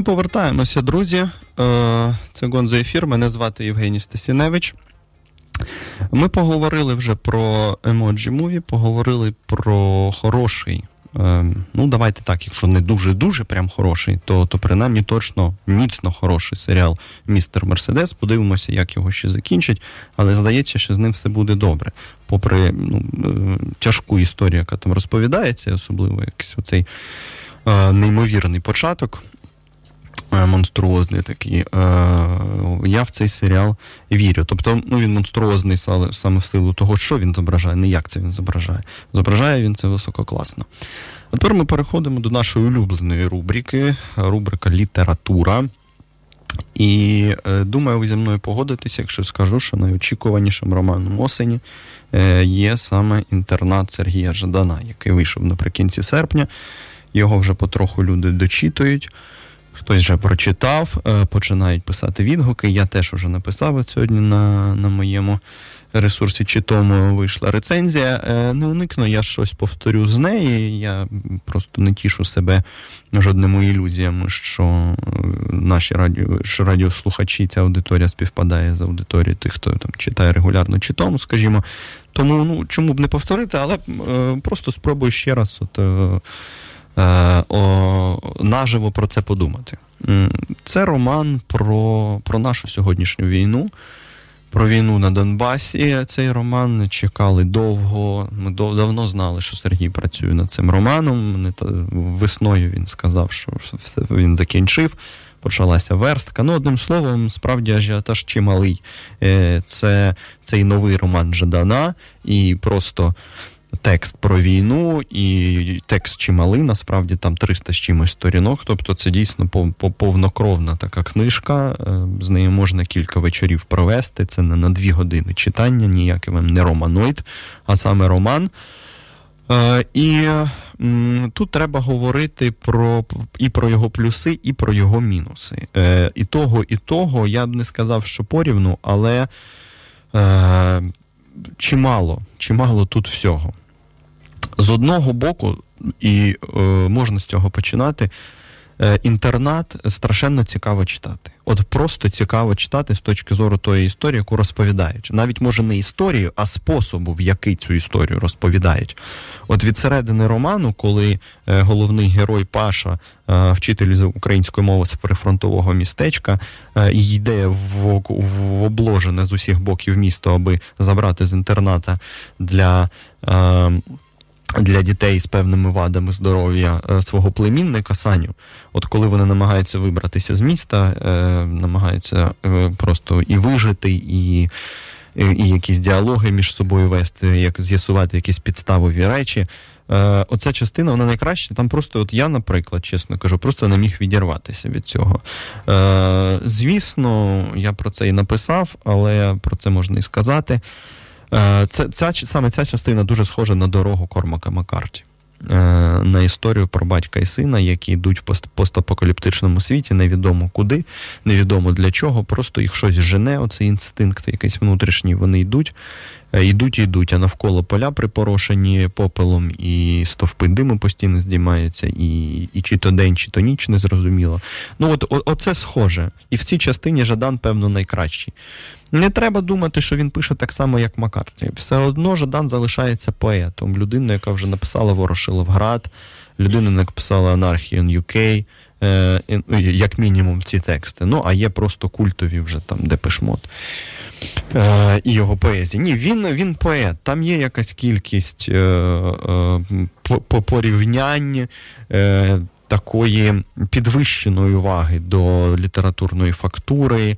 Ми повертаємося, друзі. Е, це Гонзо ефір. Мене звати Євгеній Стасіневич. Ми поговорили вже про Emoji Movie, поговорили про хороший. е, Ну, давайте так, якщо не дуже-дуже прям хороший, то то принаймні точно міцно хороший серіал Містер Мерседес. Подивимося, як його ще закінчать, але здається, що з ним все буде добре. Попри ну, е, тяжку історію, яка там розповідається, особливо якийсь оцей неймовірний початок. Е, Монструозний такий. Е, Я в цей серіал вірю. Тобто, ну він монструозний саме в силу того, що він зображає, не як це він зображає. Зображає він це висококласно. А тепер ми переходимо до нашої улюбленої рубрики, рубрика Література. І е, думаю, ви зі мною погодитеся, якщо скажу, що найочікуванішим романом осені є саме інтернат Сергія Жадана, який вийшов наприкінці серпня. Його вже потроху люди дочитують. Хтось вже прочитав, е, починають писати відгуки. Я теж вже написав сьогодні на, на моєму ресурсі, чи тому вийшла рецензія. Е, Не уникну, я щось повторю з неї. Я просто не тішу себе жодними ілюзіями, що е, наші радіо, що радіослухачі, ця аудиторія співпадає з аудиторією тих, хто там читає регулярно чи тому, скажімо. Тому ну чому б не повторити, але просто спробую ще раз. От, о, наживо про це подумати. Це роман про, про нашу сьогоднішню війну. Про війну на Донбасі цей роман чекали довго. Ми давно знали, що Сергій працює над цим романом. Весною він сказав, що все він закінчив. Почалася верстка. Ну, одним словом, справді ажіотаж чималий. Е, це цей новий роман Жадана, і просто текст про війну, і текст чималий, насправді там 300 з чимось сторінок. Тобто це дійсно повнокровна така книжка. Е, з нею можна кілька вечорів провести. Це не на дві години читання, ніякий вам не романоїд, а саме роман. Е, І тут треба говорити про і про його плюси, і про його мінуси. Е, І того, і того я б не сказав, що порівну, але чимало, чимало тут всього. З одного боку, і е, можна з цього починати. Е, інтернат страшенно цікаво читати. От просто цікаво читати з точки зору тої історії, яку розповідають. Навіть може не історію, а способу, в який цю історію розповідають. От від середини роману, коли е, головний герой Паша, е, вчитель з української мови з прифронтового містечка, йде в, в обложене з усіх боків місто, аби забрати з інтерната для. Для дітей з певними вадами здоров'я е, свого племінника Саню. От коли вони намагаються вибратися з міста, е, намагаються е, просто і вижити, і і якісь діалоги між собою вести, як з'ясувати якісь підставові речі. Оця частина вона найкраща. Там просто, от я, наприклад, чесно кажу, просто не міг відірватися від цього. Звісно, я про це і написав, але про це можна і сказати. Е, це, ця, Саме ця частина дуже схожа на дорогу Кормака Маккарті. Е, на історію про батька і сина, які йдуть в постапокаліптичному світі, невідомо куди, невідомо для чого, просто їх щось жене, оцей інстинкт, якийсь внутрішній, вони йдуть, йдуть і йдуть, а навколо поля припорошені попелом, і стовпи диму постійно здіймаються, і і чи то день, чи то ніч незрозуміло. Ну, от о, оце схоже. І в цій частині Жадан, певно, найкращий. Не треба думати, що він пише так само, як Маккарті. Все одно Жадан залишається поетом, людиною, яка вже написала Ворошиловград, людина, написала Анархію UK, е, ну, як мінімум, ці тексти. Ну, а є просто культові вже там Депешмот. Е, і його поезії. Ні, він він поет. Там є якась кількість е, е, порівнянь. Е, Такої підвищеної уваги до літературної фактури,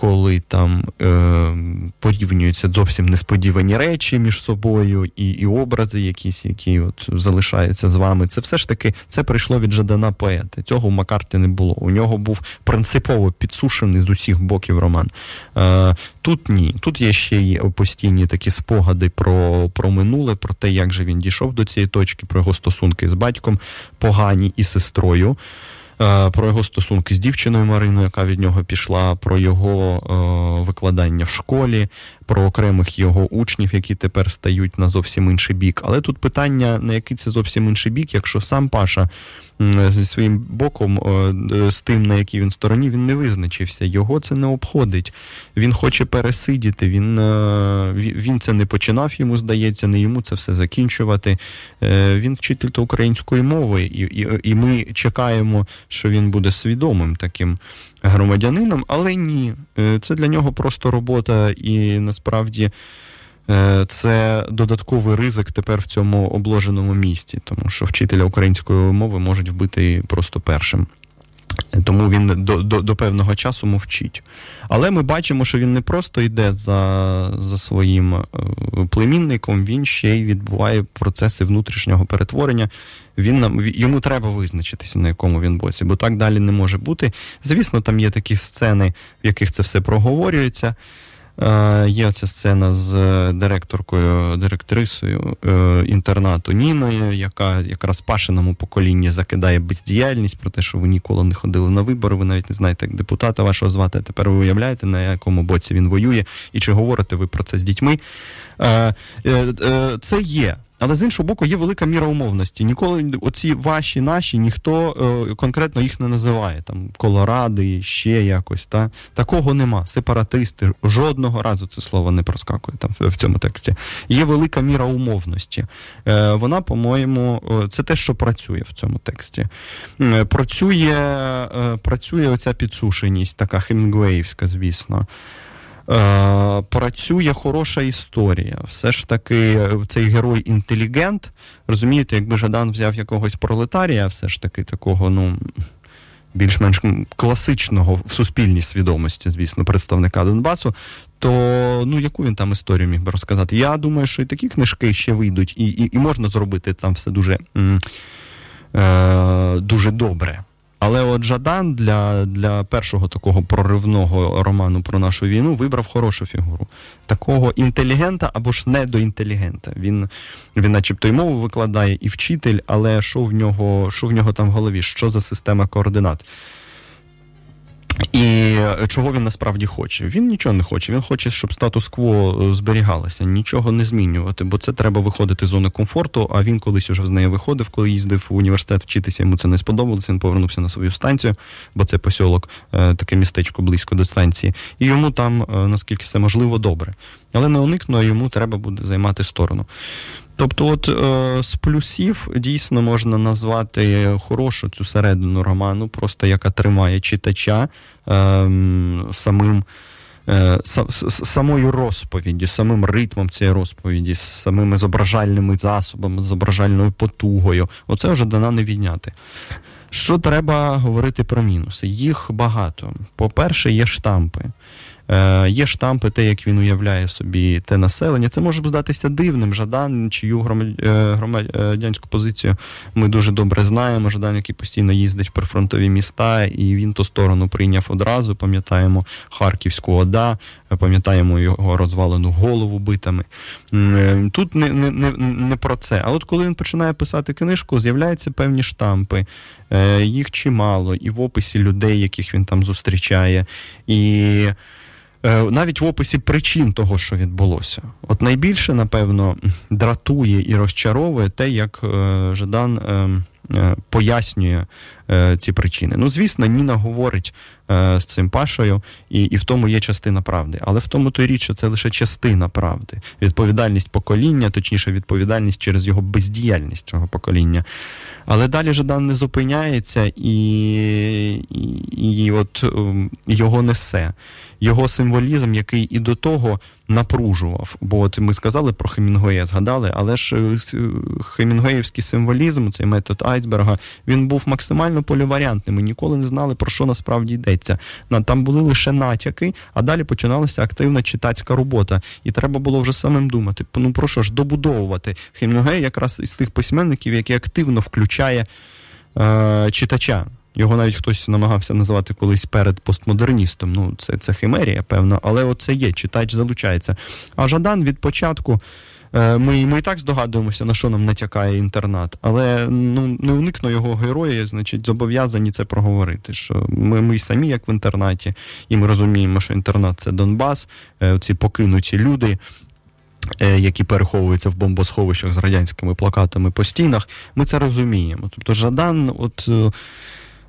коли там е, порівнюються зовсім несподівані речі між собою, і і образи, якісь, які от залишаються з вами. Це все ж таки це прийшло від Жадана поета. Цього у Макарти не було. У нього був принципово підсушений з усіх боків роман. Е, Тут ні. Тут є ще й постійні такі спогади про, про минуле, про те, як же він дійшов до цієї точки, про його стосунки з батьком погані і сестрою. Е, про його стосунки з дівчиною Мариною, яка від нього пішла, про його е, викладання в школі, про окремих його учнів, які тепер стають на зовсім інший бік. Але тут питання, на який це зовсім інший бік, якщо сам Паша зі своїм боком, е, з тим, на якій він стороні, він не визначився. Його це не обходить. Він хоче пересидіти. Він він це не починав, йому здається, не йому це все закінчувати. Він вчитель української мови, і, і, і ми чекаємо що він буде свідомим таким громадянином, але ні, е, це для нього просто робота, і насправді е, це додатковий ризик тепер в цьому обложеному місті, тому що вчителя української мови можуть вбити просто першим. Тому він до до, до певного часу мовчить. Але ми бачимо, що він не просто йде за за своїм е, племінником, він ще й відбуває процеси внутрішнього перетворення. Він нам Йому треба визначитися, на якому він боці, бо так далі не може бути. Звісно, там є такі сцени, в яких це все проговорюється. Е, є ця сцена з е, директоркою, директрисою е, інтернату Ніною, яка якраз пашиному поколінні закидає бездіяльність про те, що ви ніколи не ходили на вибори, ви навіть не знаєте, як депутата вашого звати. Тепер ви уявляєте, на якому боці він воює, і чи говорите ви про це з дітьми. Це є. Але з іншого боку, є велика міра умовності. Ніколи оці ваші наші ніхто е, конкретно їх не називає. Там колоради, ще якось. Та такого нема. Сепаратисти жодного разу це слово не проскакує там в цьому тексті. Є велика міра умовності. Е, Вона, по-моєму, е, це те, що працює в цьому тексті. Е, працює, е, працює оця підсушеність, така хемінгуеївська, звісно. Е, працює хороша історія. Все ж таки, цей герой інтелігент. Розумієте, якби Жадан взяв якогось пролетарія, все ж таки такого, ну. Більш-менш класичного в суспільній свідомості, звісно, представника Донбасу, то ну яку він там історію міг би розказати? Я думаю, що і такі книжки ще вийдуть, і і, і можна зробити там все дуже, е, дуже добре. Але от Жадан для для першого такого проривного роману про нашу війну вибрав хорошу фігуру. Такого інтелігента або ж недоінтелігента. Він, він начебто й мову викладає, і вчитель, але що в нього, що в нього там в голові? Що за система координат? І чого він насправді хоче? Він нічого не хоче. Він хоче, щоб статус-кво е, зберігалося, нічого не змінювати, бо це треба виходити з зони комфорту. А він колись уже з неї виходив, коли їздив в університет вчитися. Йому це не сподобалося. Він повернувся на свою станцію, бо це посілок, е, таке містечко близько до станції. І йому там, е, наскільки це можливо, добре. Але не уникно йому треба буде займати сторону. Тобто, от е, з плюсів дійсно можна назвати хорошу цю середину роману, просто яка тримає читача е, самим. Самою розповіді, самим ритмом цієї розповіді, самими зображальними засобами, зображальною потугою. Оце вже дана не відняти. Що треба говорити про мінуси? Їх багато. По-перше, є штампи. Е, Є штампи, те, як він уявляє собі те населення. Це може здатися дивним. Жадан, чию е, громадянську позицію ми дуже добре знаємо. Жадан, який постійно їздить в прифронтові міста, і він ту сторону прийняв одразу. Пам'ятаємо Харківську ОДА, пам'ятаємо його розвалену голову битами. Е, тут не, не, не, не про це. А от коли він починає писати книжку, з'являються певні штампи. Е, їх чимало, і в описі людей, яких він там зустрічає. і... Е, навіть в описі причин того, що відбулося. От найбільше, напевно, дратує і розчаровує те, як е, Жадан е, пояснює ці причини. Ну, звісно, Ніна говорить з цим Пашою, і і в тому є частина правди. Але в тому то й річ, що це лише частина правди. Відповідальність покоління, точніше, відповідальність через його бездіяльність цього покоління. Але далі Жадан не зупиняється і, і, і от його несе його символізм, який і до того напружував. Бо от ми сказали про Хемінгуея, згадали, але ж е, хемінгуеївський символізм, цей метод Айсберга, він був максимально поліваріантним. Ми ніколи не знали, про що насправді йдеться. Там були лише натяки, а далі починалася активна читацька робота. І треба було вже самим думати. Ну про що ж добудовувати Хемінгуей якраз із тих письменників, які активно включає е, читача. Його навіть хтось намагався називати колись перед постмодерністом. Ну, це це химерія, певно, але оце є, читач залучається. А Жадан від початку. Е, ми ми і так здогадуємося, на що нам натякає інтернат, але ну не уникно його герої, значить, зобов'язані це проговорити. Що ми ми самі, як в інтернаті, і ми розуміємо, що інтернат це Донбас, е, ці покинуті люди. Е, які переховуються в бомбосховищах з радянськими плакатами по стінах, ми це розуміємо. Тобто Жадан, от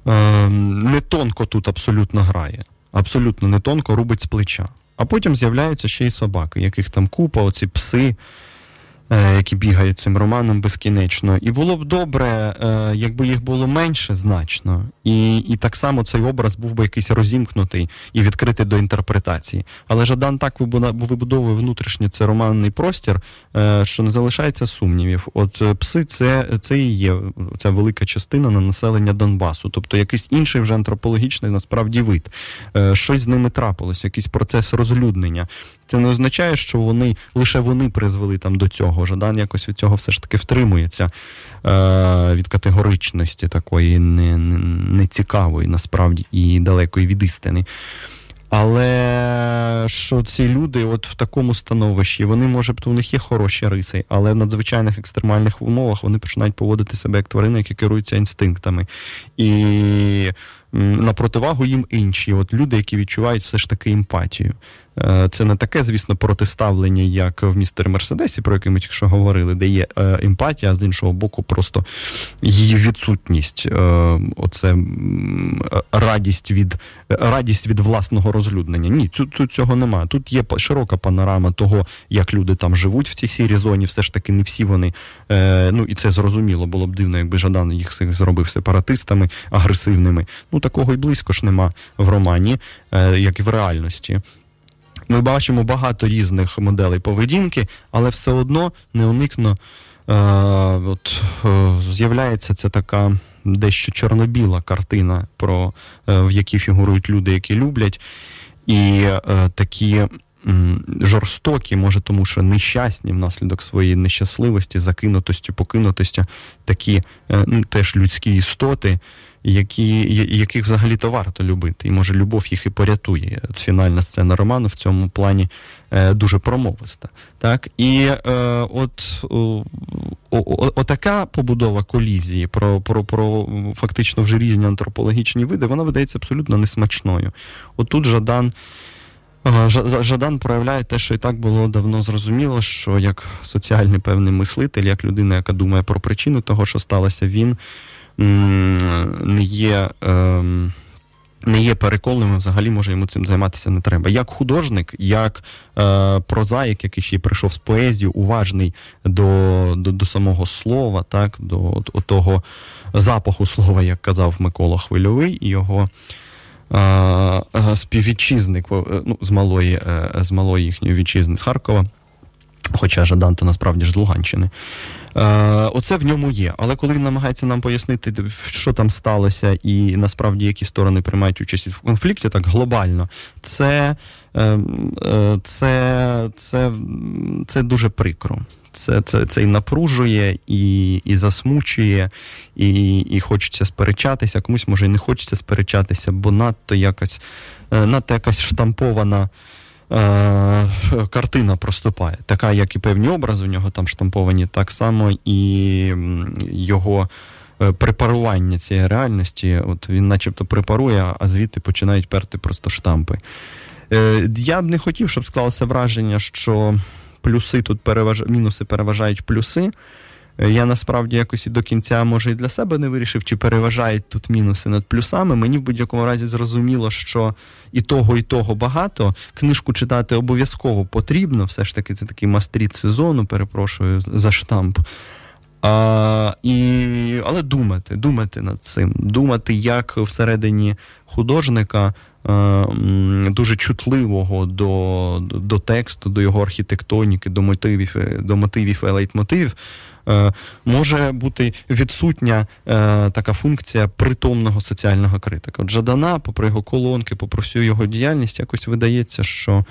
не тонко тут абсолютно грає. Абсолютно не тонко рубить з плеча. А потім з'являються ще й собаки, яких там купа, оці пси. Е, які бігають цим романом безкінечно. І було б добре, е, якби їх було менше значно, і і так само цей образ був би якийсь розімкнутий і відкритий до інтерпретації. Але Жадан так вибудовує внутрішньо це романний простір, е, що не залишається сумнівів. От пси, це це і є ця велика частина на населення Донбасу, тобто якийсь інший вже антропологічний насправді вид. Щось з ними трапилось, якийсь процес розлюднення. Це не означає, що вони лише вони призвели там до цього. Жадан якось від цього все ж таки втримується е, від категоричності такої нецікавої, не насправді, і далекої від істини. Але що ці люди, от в такому становищі, вони, може б, у них є хороші риси, але в надзвичайних екстремальних умовах вони починають поводити себе як тварини, які керуються інстинктами. І на противагу їм інші, от люди, які відчувають все ж таки емпатію. Е, це не таке, звісно, протиставлення, як в містері Мерседесі, про яке ми тільки що говорили, де є е, емпатія, а з іншого боку, просто її відсутність. Е, оце радість від радість від власного розлюднення. Ні, тут цього немає. Тут є широка панорама того, як люди там живуть в цій сірій зоні. Все ж таки, не всі вони. Ну і це зрозуміло, було б дивно, якби Жадан їх зробив сепаратистами агресивними. Ну такого й близько ж нема в романі, як і в реальності. Ми бачимо багато різних моделей поведінки, але все одно неуникно е, от, е, з'являється це така дещо чорно-біла картина, про, е, в якій фігурують люди, які люблять, і е, такі. Жорстокі, може, тому що нещасні внаслідок своєї нещасливості, закинутості, покинутості, такі ну, теж людські істоти, які, яких взагалі-то варто любити. І може любов їх і порятує. От Фінальна сцена роману в цьому плані е, дуже промовиста. Так? І е, от о, о, отака побудова колізії про, про, про фактично вже різні антропологічні види, вона видається абсолютно несмачною. Отут Жадан. Жадан проявляє те, що і так було давно зрозуміло, що як соціальний певний мислитель, як людина, яка думає про причину того, що сталося, він не є. Ем, не є переконливим, взагалі може йому цим займатися не треба. Як художник, як е, прозаїк, який ще й прийшов з поезію, уважний до до, до самого слова, так, до, до того запаху слова, як казав Микола Хвильовий, і його е, е, співвітчизник ну, з малої з малої їхньої вітчизни з Харкова. Хоча Жадан то насправді ж з Луганщини. Е, Оце в ньому є. Але коли він намагається нам пояснити, що там сталося, і насправді які сторони приймають участь в конфлікті, так глобально, це, е, е, це, це, це дуже прикро. Це це, це і напружує, і і засмучує, і і хочеться сперечатися. Комусь може і не хочеться сперечатися, бо надто якась е, надто якась штампована. Е, картина проступає, така, як і певні образи у нього там штамповані, так само і його е, препарування цієї реальності. От Він начебто препарує, а звідти починають перти просто штампи. Е, я б не хотів, щоб склалося враження, що плюси тут переважають, мінуси переважають плюси. Е, я насправді якось і до кінця, може, і для себе не вирішив, чи переважають тут мінуси над плюсами. Мені в будь-якому разі зрозуміло, що і того, і того багато. Книжку читати обов'язково потрібно. Все ж таки, це такий мастріт сезону, перепрошую за штамп. А, і, Але думати, думати над цим, думати, як всередині художника. Е, дуже чутливого до до тексту, до його архітектоніки, до мотивів до мотивів і лейтмотивів, Е, може бути відсутня е, така функція притомного соціального критика. От Жадана, попри його колонки, попри всю його діяльність, якось видається, що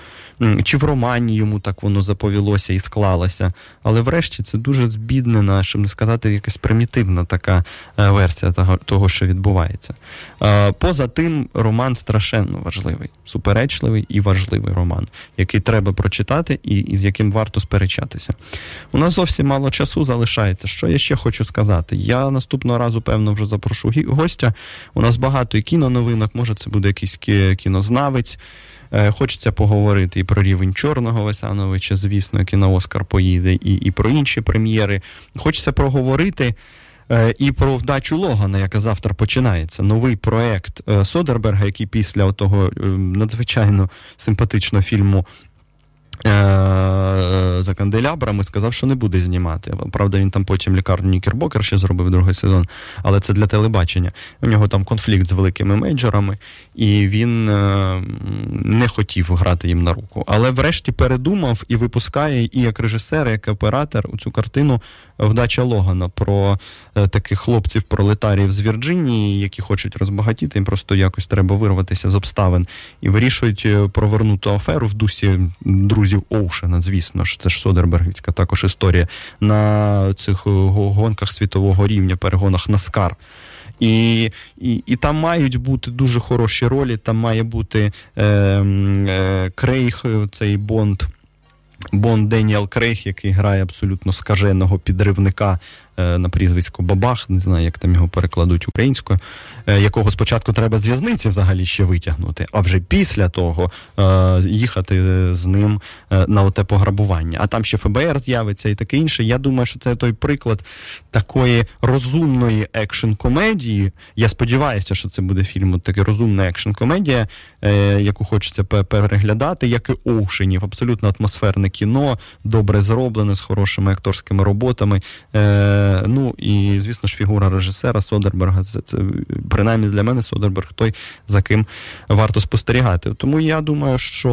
чи в романі йому так воно заповілося і склалося, але врешті це дуже збіднена, щоб не сказати, якась примітивна така е, версія того, що відбувається. Поза тим, роман страшенно важливий, суперечливий і важливий роман, який треба прочитати і, з яким варто сперечатися. У нас зовсім мало часу залишається. Що я ще хочу сказати? Я наступного разу, певно, вже запрошу гостя. У нас багато і кіноновинок, може, це буде якийсь кінознавець. Е, хочеться поговорити і про рівень Чорного Весановича, звісно, який на Оскар поїде, і і про інші прем'єри. Хочеться проговорити е, і про вдачу Логана, яка завтра починається. Новий проект е, Содерберга, який після того надзвичайно симпатичного фільму за канделябрами, сказав, що не буде знімати. Правда, він там потім лікарню Нікербокер ще зробив другий сезон, але це для телебачення. У нього там конфлікт з великими мейджорами, і він е, не хотів грати їм на руку. Але врешті передумав і випускає і як режисер, і як оператор у цю картину вдача Логана про е, таких хлопців-пролетарів з Вірджинії, які хочуть розбагатіти, їм просто якось треба вирватися з обставин і вирішують провернути аферу в дусі друзів друзів Оушена, звісно ж, це ж Содербергівська також історія на цих е, гонках світового рівня, перегонах Наскар. І і, і там мають бути дуже хороші ролі. Там має бути е, е, Крейг, цей Бонд. Бонд Деніел Крейг, який грає абсолютно скаженого підривника Е, на прізвисько Бабах, не знаю, як там його перекладуть українською, е, якого спочатку треба з в'язниці взагалі ще витягнути, а вже після того е, їхати з ним на оте пограбування. А там ще ФБР з'явиться і таке інше. Я думаю, що це той приклад такої розумної екшн-комедії. Я сподіваюся, що це буде фільм, така розумна екшн-комедія, яку хочеться переглядати, як і Оушенів. Абсолютно атмосферне кіно, добре зроблене, з хорошими акторськими роботами. Ну і звісно ж, фігура режисера Содерберга. Це, це принаймні для мене Содерберг той, за ким варто спостерігати. Тому я думаю, що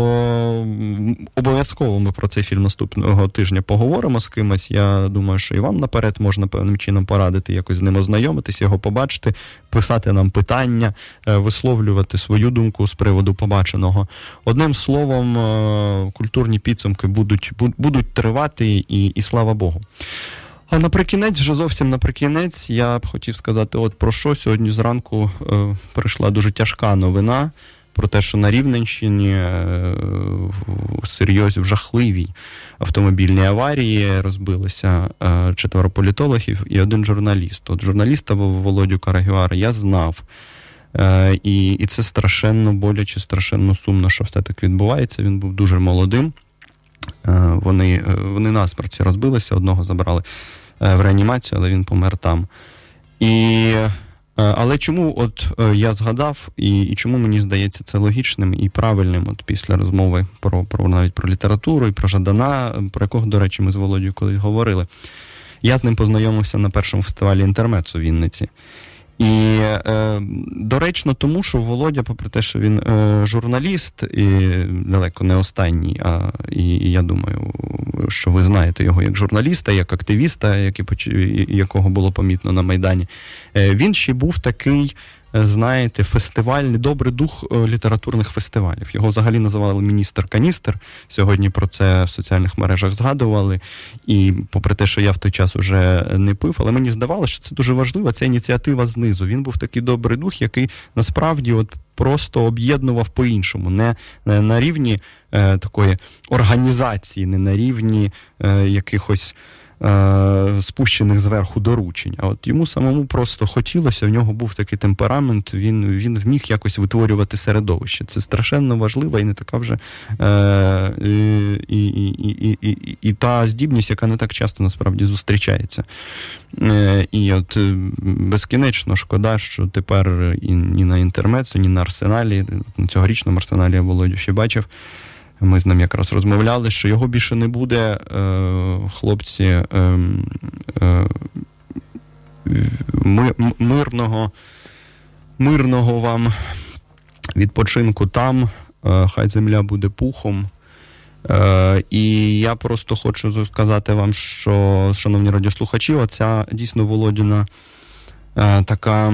обов'язково ми про цей фільм наступного тижня поговоримо з кимось. Я думаю, що і вам наперед можна певним чином порадити, якось з ним ознайомитись, його побачити, писати нам питання, е, висловлювати свою думку з приводу побаченого. Одним словом, е, культурні підсумки будуть будуть тривати, і, і слава Богу. А наприкінець, вже зовсім наприкінець, я б хотів сказати, от про що сьогодні зранку е, прийшла дуже тяжка новина про те, що на Рівненщині е, серйозні в жахливій автомобільній аварії розбилися е, четверо політологів і один журналіст. От журналіста Володю Карагюара я знав. Е, і і це страшенно боляче, страшенно сумно, що все так відбувається. Він був дуже молодим. Е, вони е, вони насмерті розбилися, одного забрали в реанімацію, але він помер там. І, Але чому от я згадав, і і чому мені здається це логічним і правильним, от після розмови про про навіть про літературу і про Жадана, про якого, до речі, ми з Володією колись говорили. Я з ним познайомився на першому фестивалі інтермец у Вінниці. І е, доречно, тому що Володя, попри те, що він е, журналіст, і далеко не останній, а і, і я думаю, що ви знаєте його як журналіста, як активіста, як, якого було помітно на Майдані. Е, він ще був такий знаєте, фестивальний добрий дух е, літературних фестивалів. Його взагалі називали міністр каністр. Сьогодні про це в соціальних мережах згадували. І, попри те, що я в той час уже не пив, але мені здавалося, що це дуже важливо. Ця ініціатива знизу. Він був такий добрий дух, який насправді от. Просто об'єднував по-іншому, не на рівні е, такої організації, не на рівні е, якихось Е, спущених зверху доручень. А от йому самому просто хотілося, в нього був такий темперамент, він він вміг якось витворювати середовище. Це страшенно важливо і не така вже е, і, і, і, і, і та здібність, яка не так часто насправді зустрічається. Е, І от е, безкінечно шкода, що тепер і, ні на інтермецу, ні на арсеналі, на цьогорічному арсеналі я Володю ще бачив. Ми з ним якраз розмовляли, що його більше не буде, е, хлопці е, е, мирного, мирного вам відпочинку там. Хай земля буде пухом. І я просто хочу сказати вам, що, шановні радіослухачі, оця дійсно Володіна така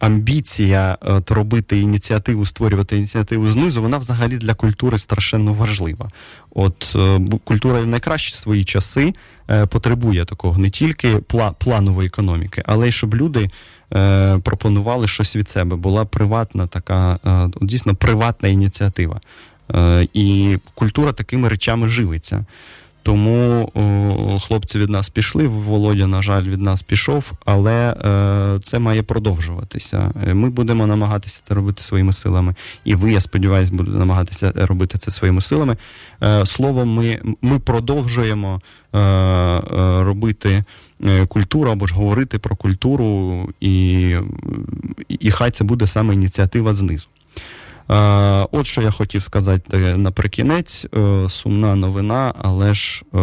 амбіція от, робити ініціативу, створювати ініціативу знизу, вона взагалі для культури страшенно важлива. От е, культура в найкращі свої часи е, потребує такого не тільки планової економіки, але й щоб люди. Е, пропонували щось від себе. Була приватна така, дійсно приватна ініціатива. І культура такими речами живиться. Тому о, хлопці від нас пішли. Володя, на жаль, від нас пішов, але е, це має продовжуватися. Е, ми будемо намагатися це робити своїми силами. І ви, я сподіваюся, будете намагатися робити це своїми силами. Е, Словом, ми ми продовжуємо е, е, робити е, культуру або ж говорити про культуру, і, і хай це буде саме ініціатива знизу. Е, от що я хотів сказати наприкінець. Е, сумна новина, але ж е,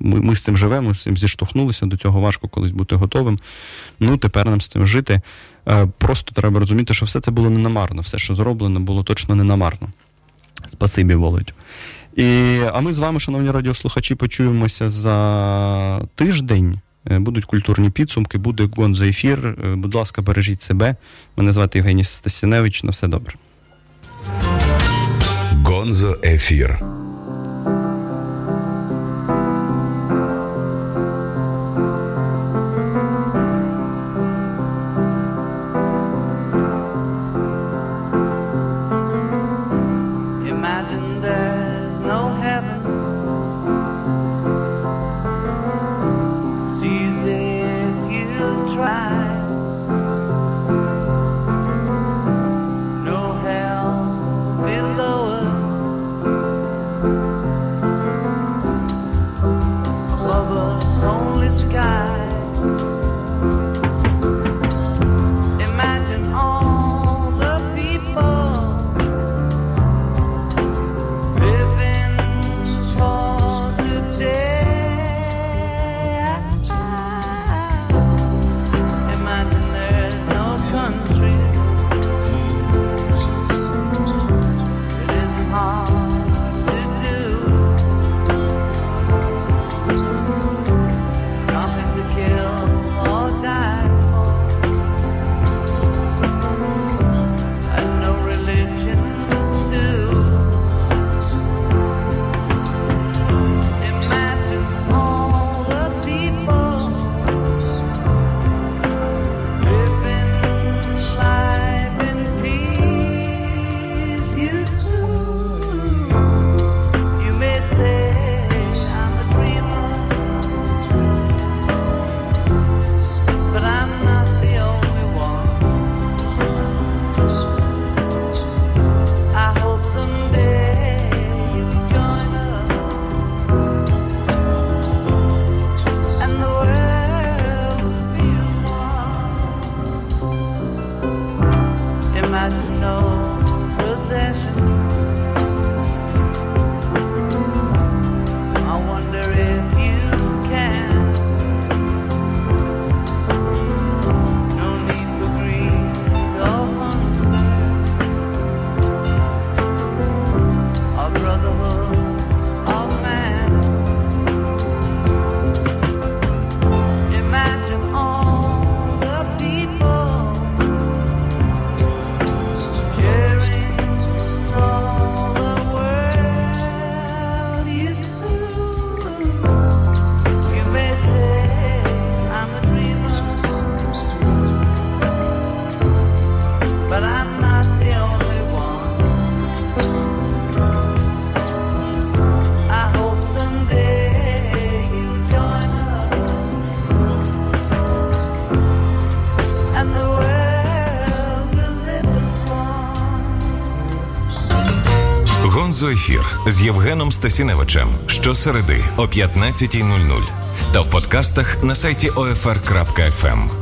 ми ми з цим живемо, з цим зіштовхнулися. До цього важко колись бути готовим. Ну, тепер нам з цим жити. Просто треба розуміти, що все це було не намарно. Все, що зроблено, було точно не намарно. Спасибі, Володь. І, А ми з вами, шановні радіослухачі, почуємося за тиждень. Будуть культурні підсумки, буде гонзо ефір. Будь ласка, бережіть себе. Мене звати Євгеній Стасіневич. На все добре. Гонзо ефір. Зооефір з Євгеном Стасіневичем щосереди о 15.00 та в подкастах на сайті OFR.FM.